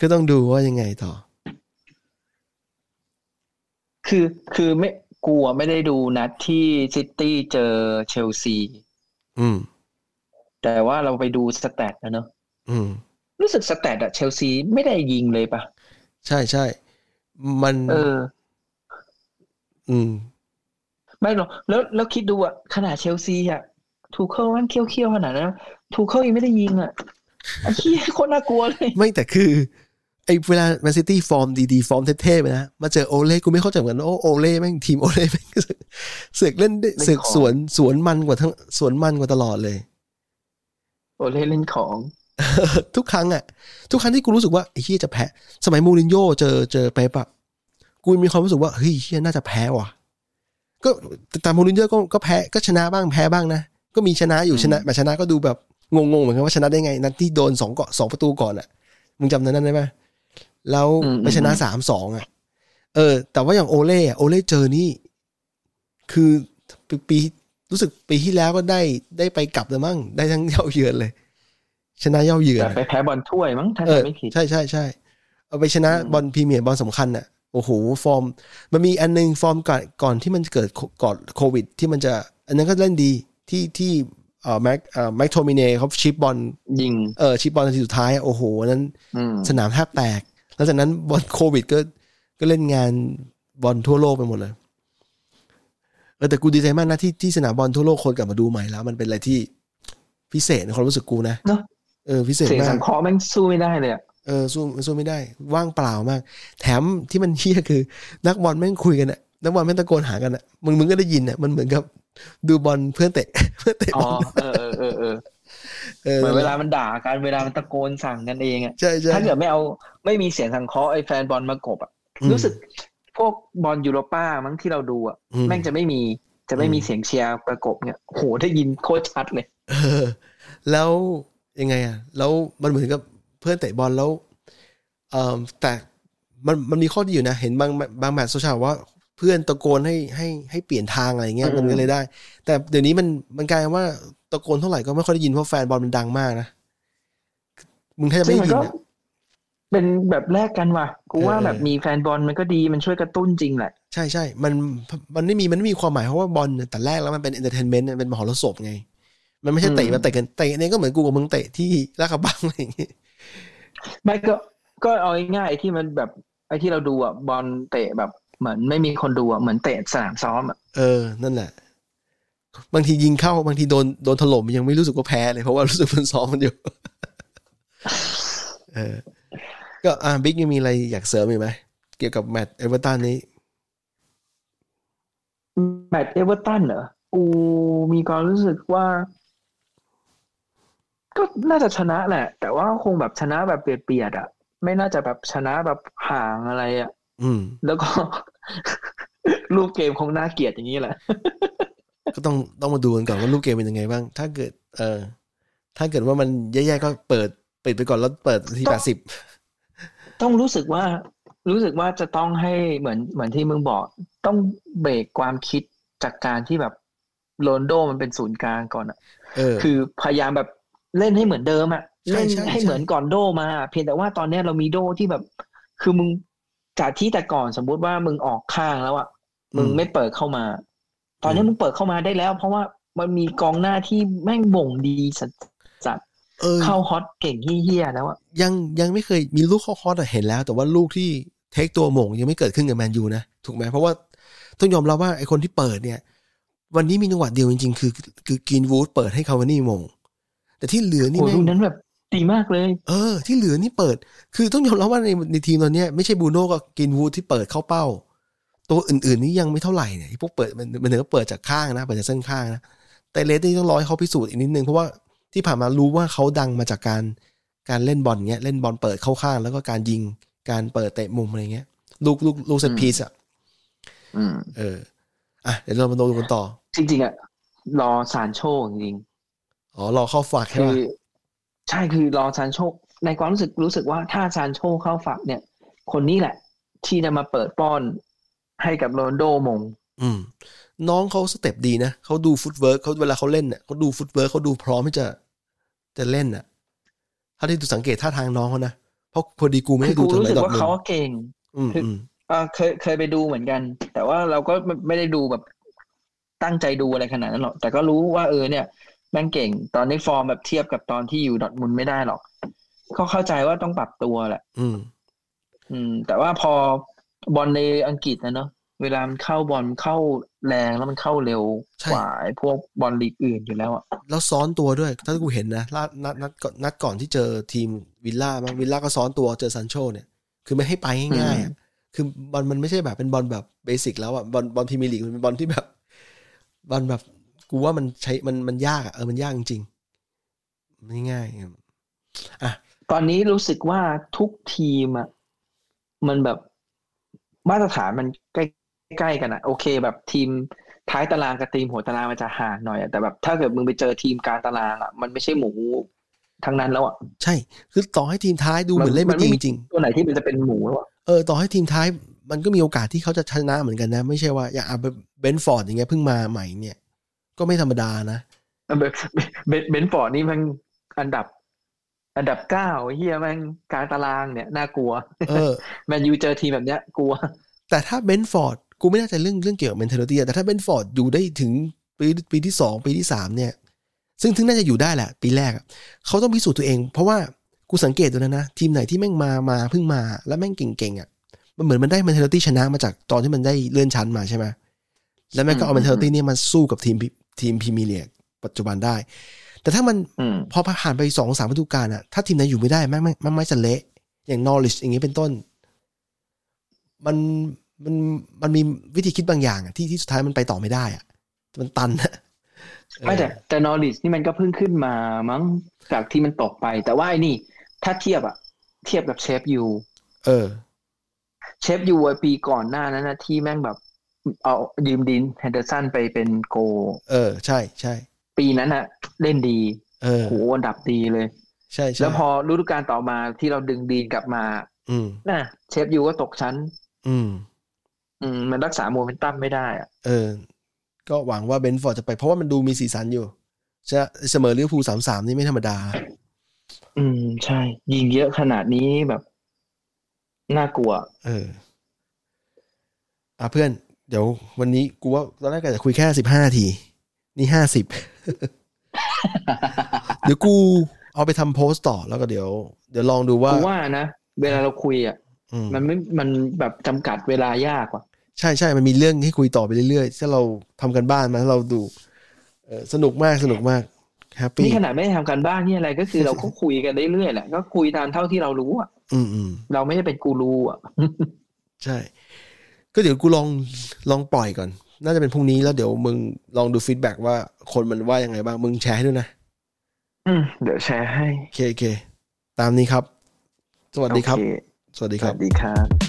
ก็ต้องดูว่ายังไงต่อ
คือคือไม่กลัวไม่ได้ดูนัดที่ซิตี้เจอเชลซี
อืม
แต่ว่าเราไปดูสแตทนะเนอะ
อืม
รู้สึกสแตทอะเชลซีไม่ได้ยิงเลยปะ
ใช่ใช่ มัน
เออ
อืม
ไม่หรอกแล้วแล้วคิดดูอะขนาดเชลซีอะทูเคิลมันเคี้ยวเคี้ยวๆขนาดนั้นทูเคิลยังไม่ได้ยิงอะไอ้เหี้ยโคตรน่ากลัวเลย
ไม่แต่คือ ไอ้เวลาแมนซิตี้ฟอร์มดีๆ ฟอร์มเทพๆไปนะ มาเจอโอเล่กูไม่เข้าใจเหมือนกันว่าโอโอเล่แม่งทีมโอเล่แม่งเสือกเล่นได้
เล่นของ
เสือกสวนสวนมันกว่าทั้งสวนมันกว่าตลอดเลย
โอเล่เล่นของ
ทุกครั้งอะทุกครั้งที่กูรู้สึกว่าไอ้เฮียจะแพ้ สมัยมูรินโญ่เจอเจอเป๊ปอะ กูมีความรู้สึกว่าเฮ้ยเฮียน่าจะแพ้ว่ะ ก็แต่แต่มูรินโญ่ก็ก็แพ้ก็ชนะบ้างแพ้บ้างนะ ก็มีชนะอยู่
อืม
ชนะแต่ชนะก็ดูแบบงงๆเหมือนกันว่าชนะได้ไง นัดที่โดนสองเกาะสองประตูก่อนอะมึงจำนั้นได้ไหมแล้วไปชนะสามสองอะ เออ แต่ว่าอย่างโอเล่อะโอเล่เจอนี่ คือปีปีรู้สึกปีที่แล้วก็ได้ได้ไปกลับเลยมั้งได้ทั้งเย้าเยือนเลย ชนะเย้าเยือน
แต่
อะ
ไปแพ้บอลถ้วยมั้งถ้า
เออ
จำไม่ผิด
ใช่ใช่ใช่เอาไปชนะ
อืม
บอลพรีเมียร์บอลสำคัญอะ โอ้โหฟอร์ม มันมีอันนึงฟอร์มก่อนก่อนที่มันจะเกิดโคก่อนโควิด ที่มันจะ อันนั้นก็เล่นดีที่ที่เอ่อแม็กเอ่อแม็กโทมิเน่เขาชิปบอล
ยิง
เออชิปบอลนาทีสุดท้ายอะโอ้โหอันนั้น
อืม
สนามแทบแตก แล้วจากนั้นบอลโควิดก็ก็เล่นงานบอลทั่วโลกไปหมดเลยเออแต่กูดีใจมากนะที่ที่สนามบอลทั่วโลกคนกลับมาดูใหม่แล้ว มันเป็นอะไรที่พิเศษในความรู้สึกกูนะ
เนอะ
เออพิเศษ
เสียง
มา
สังเคราะห์แม่งสู้ไม่ได้เลยอะ
เออสู้สู้ไม่ได้ ว่างเปล่ามาก แถมที่มันเหี้ยคือ นักบอลแม่งคุยกันอะนักบอลแม่งตะโกนหากันอะมึงมึงก็ได้ยินอะมันเหมือนกับดูบอลเพื่อนเตะเพื่อนเตะบ
อล
อ๋อ
เออเออเออเออ
เออ
เหมือนเวลามันด่ากันเวลามันตะโกนสั่งกันเองอะ
ใช่ใช่
ถ้าเกิดไม่เอาไม่มีเสียงสังเคราะห์ไอ้แฟนบอลมากลบอะ
อืม
รู้สึกพวกบอลยูโรป้ามั้งที่เราดูอะ
อืม
แม่งจะไม่มีจะไม่มี
อืม
เสียงเชียร์ประกบเนี่ยโหได้ยินโคตรชัดเลย
เออ แล้วยังไงอะแล้วมันเหมือนกับ เพื่อนเตะบอลแล้วเออแต่มันมันมีข้อดีอยู่นะ เห็นบางบางแมตช์โซเชียลว่าเพื่อนตะโกนให้ให้ให้เปลี่ยนทางอะไรเงี้ย
อืม
มันก็เลยได้ แต่เดี๋ยวนี้มันมันกลายเป็นว่าตะโกนเท่าไหร่ก็ไม่ค่อยได้ยินเพราะแฟนบอลมันดังมากนะมึงแทบจะ
ซึ่
ไม่
งมัน
ได้ยิน
ก็
อะ
เป็นแบบแลกกันว่ะกูว่า
เออ
แบบมีแฟนบอลมันก็ดีมันช่วยกระตุ้นจริงแหละ
ใช่ใช่มันมันไม่มีมันไม่มีความหมายเพราะว่าบอลเนี่ยแต่แรกแล้วมันเป็น entertainment เป็นมหรสพไง มันไม่ใช่เตะ
อืม
มาเตะกันเตะเนี่ยก็เหมือนกูกับมึงเตะที่ลาดกระบังอะไรอย่างงี้
ไม่ก็ก็เอาง่ายๆไอ้ที่มันแบบไอ้ที่เราดูอะบอลเตะแบบเหมือนไม่มีคนดูอะเหมือนเตะสนามซ้อมอะ
เออ นั่นแหละ บางทียิงเข้าบางทีโดนโดนถล่มยังไม่รู้สึกว่าแพ้เลยเพราะว่ารู้สึกมันซ้อมมันอยู่เออ ก็อ่าบิ๊กยังมีอะไรอยากเสริมอีกไหมเกี่ยวกับแมตช์เอเวอร์ตันนี้
แมตช์เอเวอร์ตันเหรอกูมีความรู้สึกว่า ก็น่าจะชนะแหละ แต่ว่าคงแบบชนะแบบเปียดๆอะ ไม่น่าจะแบบชนะแบบห่างอะไรอะ
อืม
แล้วก็รูปเกมคงน่าเกลียดอย่างนี้แหละ
ก็ต้องต้องมาดูกันก่อนว่ารูปเกมเป็นยังไงบ้าง ถ้าเกิด เออ ถ้าเกิดว่ามันแย่ๆก็เปิดปิดไปก่อนแล้วเปิดทีแปดสิบ
ต้องต้องรู้สึกว่ารู้สึกว่าจะต้องให้เหมือนเหมือนที่มึงบอก ต้องเบรกความคิดจากการที่แบบโรนลโดมันเป็นศูนย์กลางก่อนอะ
เออ
คือพยายามแบบ เล่นให้เหมือนเดิมอะ
ใช่
เล่น
ใช่
ให้
ใช่
เหมือนก่อนโดมา เพียงแต่ว่าตอนเนี้ยเรามีโดที่แบบ คือมึงจากที่แต่ก่อนสมมุติว่ามึงออกข้างแล้วอะมึงไม่เปิดเข้ามา ตอนนี้มึงเปิดเข้ามาได้แล้ว เพราะว่ามันมีกองหน้าที่แม่งบ่งดีสัส
เออ
ๆเข้าฮอตเก่งเฮี้ยๆแล้วอะ
ยังยังไม่เคยมีลูกเข้าคอร์สอะเห็นแล้ว แต่ว่าลูกที่เทคตัวหม่งยังไม่เกิดขึ้นกับแมนยูนะถูกไหมเพราะว่าต้องยอมรับว่าไอคนที่เปิดเนี่ย วันนี้มีจังหวะเดียวจริงๆ คือ คือกินวูดเปิดให้คาวานี่หม่ง แต่ที่เหลือนี่
โอ้
แม่
ลู
ง
กนั้นแบบดีมากเลย
เออ ที่เหลือนี่เปิด คือต้องยอมรับว่าในในทีมตอนเนี้ยไม่ใช่บูโน่กับกินวูดที่เปิดเข้าเป้า ตัวอื่นๆนี่ยังไม่เท่าไหร่เนี่ยไอ้พวกเปิดมันมันถึงก็เปิดจากข้างนะเปิดจากเส้นข้างนะแต่เลสนี่ต้องรอให้เขาพิสูจน์อีกนิดนึงเพราะว่าที่ผ่านมารู้ว่าเขาดังมาจากการการเล่นบอลเงี้ยเล่นบอลเปิดเข้าข้าง แล้วก็การยิงการเปิดเตะมุมอะไรเงี้ย ลูกลูกลูกเซต
อืม
พีซอะ
อืม
เออ อะเดี๋ยวเรามาดูกันต่อ
จริงๆอะรอซานโชจริง
อ๋อรอเข้าฝาก
ๆ
ใช่
คือ
ป่ะ
ใช่คือรอซานโชในความรู้สึกรู้สึกว่าถ้าซานโชเข้าฝักเนี่ย คนนี้แหละ ที่จะมาเปิดป้อนให้กับโรนลโดมง
อืม น้องเขาสเต็ปดีนะเขาดู footwork เขาเวลาเขาเล่นเน่ะเขาดู footwork เขาดูพร้อมที่จะจะเล่นอะ ถ้าที่ดูสังเกตท่าทางน้องเขานะเพราะพอดีกูไม่ได้ดูคือ
กู
ถึง
รู้สึกว่าเขาเก่งไหนด
อร์ทมุนด์ อืม
คือ
อืม
เออเคยเคยไปดูเหมือนกัน แต่ว่าเราก็ไม่ไม่ได้ดูแบบตั้งใจดูอะไรขนาดนั้นหรอกแต่ก็รู้ว่าเออเนี่ย แม่งเก่ง ตอนนี้ฟอร์มแบบเทียบกับตอนที่อยู่ดอร์ทมุนด์ไม่ได้หรอก ก็เข้าใจว่าต้องปรับตัวแหละ
อืม
อืม แต่ว่าพอบอลในอังกฤษนะเนาะเวลามันเข้าบอลเข้าแรงแล้วมันเข้าเร็ว
ใช่
กว่าไอ้พวกบอลลีกอื่นอยู่แล้วอะ
แล้วซ้อนตัวด้วย ถ้ากูเห็นนะนัดนัดนัดก่อนนัดก่อนที่เจอทีมวิลล่ามั้งวิลล่าก็ซ้อนตัวเจอซันโชเนี่ย คือไม่ให้ไปง่ายๆอะคือบอลมันไม่ใช่แบบเป็นบอลแบบ basic แล้วอะบอลบอลพรีเมียร์ลีกมันเป็นบอลที่แบบบอลแบบ กูว่ามันใช้มันมันยากอะเออมันยากจริงๆไม่ง่ายอะ
ตอนนี้รู้สึกว่าทุกทีมอะมันแบบมาตรฐานมันใกล้ใกล้กันอะโอเค แบบทีมท้ายตารางกับทีมหัวตารางมันจะห่างหน่อยอะแต่แบบถ้าเกิดมึงไปเจอทีมกลางตารางอะมันไม่ใช่หมูทั้งนั้นแล้วอะ
ใช่ คือต่อให้ทีมท้ายดูเหมือนเล่นไม่ดีจริง
ตัวไหนที่มันจะเป็นหมูแล้วอะ
ๆเออต่อให้ทีมท้ายมันก็มีโอกาสที่เขาจะชนะเหมือนกันนะ ไม่ใช่ว่าอย่างเบนฟอร์ดอย่างเงี้ยเพิ่งมาใหม่เนี่ย ก็ไม่ธรรมดานะ
เบนเบนเบนฟอร์ดนี่มันอันดับ อันดับเก้าเหี้ยแม่งกลางตารางเนี่ย น่ากลัว
เออ
แมนยูเจอทีมแบบเนี้ย กลัว
แต่ถ้าเบนฟอร์ดกูไม่แน่ใจเรื่องเรื่องเกี่ยวกับ mentality อะแต่ถ้าเบนฟอร์ดอยู่ได้ถึงปีปีที่สองปีที่สามเนี่ย ซึ่งถึงน่าจะอยู่ได้แหละ ปีแรกอะเขาต้องพิสูจน์ตัวเอง เพราะว่ากูสังเกตดูนะนะทีมไหนที่แม่งมามาเพิ่งมา แล้วแม่งเก่งๆอะมันเหมือนมันได้ mentality ชนะมาจากตอนที่มันได้เลื่อนชั้นมาใช่ไหมแล้วแม่งก็เอา
อืม
mentality เนี่ยมาสู้กับทีม ทีมพรีเมียร์ลีกปัจจุบันได้ แต่ถ้ามัน
อืม
พอผ่านไปสองสามฤดูกาลอะถ้าทีมไหนอยู่ไม่ได้แม่งแม่งแม่งไม่จะเละอย่างนอริชอย่างนี้เป็นต้น มันมันมันมีวิธีคิดบางอย่างอะที่ที่สุดท้ายมันไปต่อไม่ได้อะมันตันอะ
ไม่แต่แต่นอริสนี่มันก็เพิ่งขึ้นมามั้งจากที่มันตกไป แต่ว่าไอ้นี่ ถ้าเทียบอะเทียบกับเชฟยู
เออ
เชฟยูอะปีก่อนหน้านั้นนะที่แม่งแบบ เอายืมดีนเฮนเดอร์สันไปเป็นโกล์
เออ ใช่ใช่
ปีนั้นอะเล่นดี
เออ
โหอันดับดีเลย
ใช่ใช่
แล้วพอฤดูกาลต่อมาที่เราดึงดีนกลับมา
อืม
น่ะเชฟยูก็ตกชั้น
อืม
อืม มันรักษาโมเมนตัมไม่ได้อะ
เออ ก็หวังว่าเบนฟอร์ดจะไปเพราะว่ามันดูมีสีสันอยู่ใช่เสมอลิเวอร์พูลสามสามนี่ไม่ธรรมดา
อืม ใช่ ยิงเยอะขนาดนี้แบบ น่ากลัว
เอออะเพื่อน เดี๋ยววันนี้กูว่าตอนแรกก็จะคุยแค่สิบห้าที นี่ห้าสิบเดี๋ยวกูเอาไปทำโพสต์ต่อแล้วก็เดี๋ยว เดี๋ยวลองดูว่า
กูว่านะ เวลาเราคุยอะ
อืม
มันไม่มันแบบจำกัดเวลายากว่ะ
ใช่ใช่มันมีเรื่องให้คุยต่อไปเรื่อยๆถ้าเราทำกันบ้านมาถ้าเราดูเออสนุกมากสนุกมาก happyี้
นี่ขนาดไม่ได้ทำการบ้านนี่อะไรก็คือเราก็คุยกันเรื่อยๆแหละก็คุยตามเท่าที่เรารู้อะ
อืมอืม
เราไม่ได้เป็นกูรูอะ
ใช่ ก็เดี๋ยวกูลองลองปล่อยก่อน น่าจะเป็นพรุ่งนี้แล้วเดี๋ยวมึงลองดู feedback ว่าคนมันว่ายังไงบ้าง มึงแชร์ให้ด้วยนะ
อืม เดี๋ยวแชร์ให้
โอเคโอเค ตามนี้ครับ สวัสดีครับ
โอเค
สวัสดีครับสวั
สดีครับ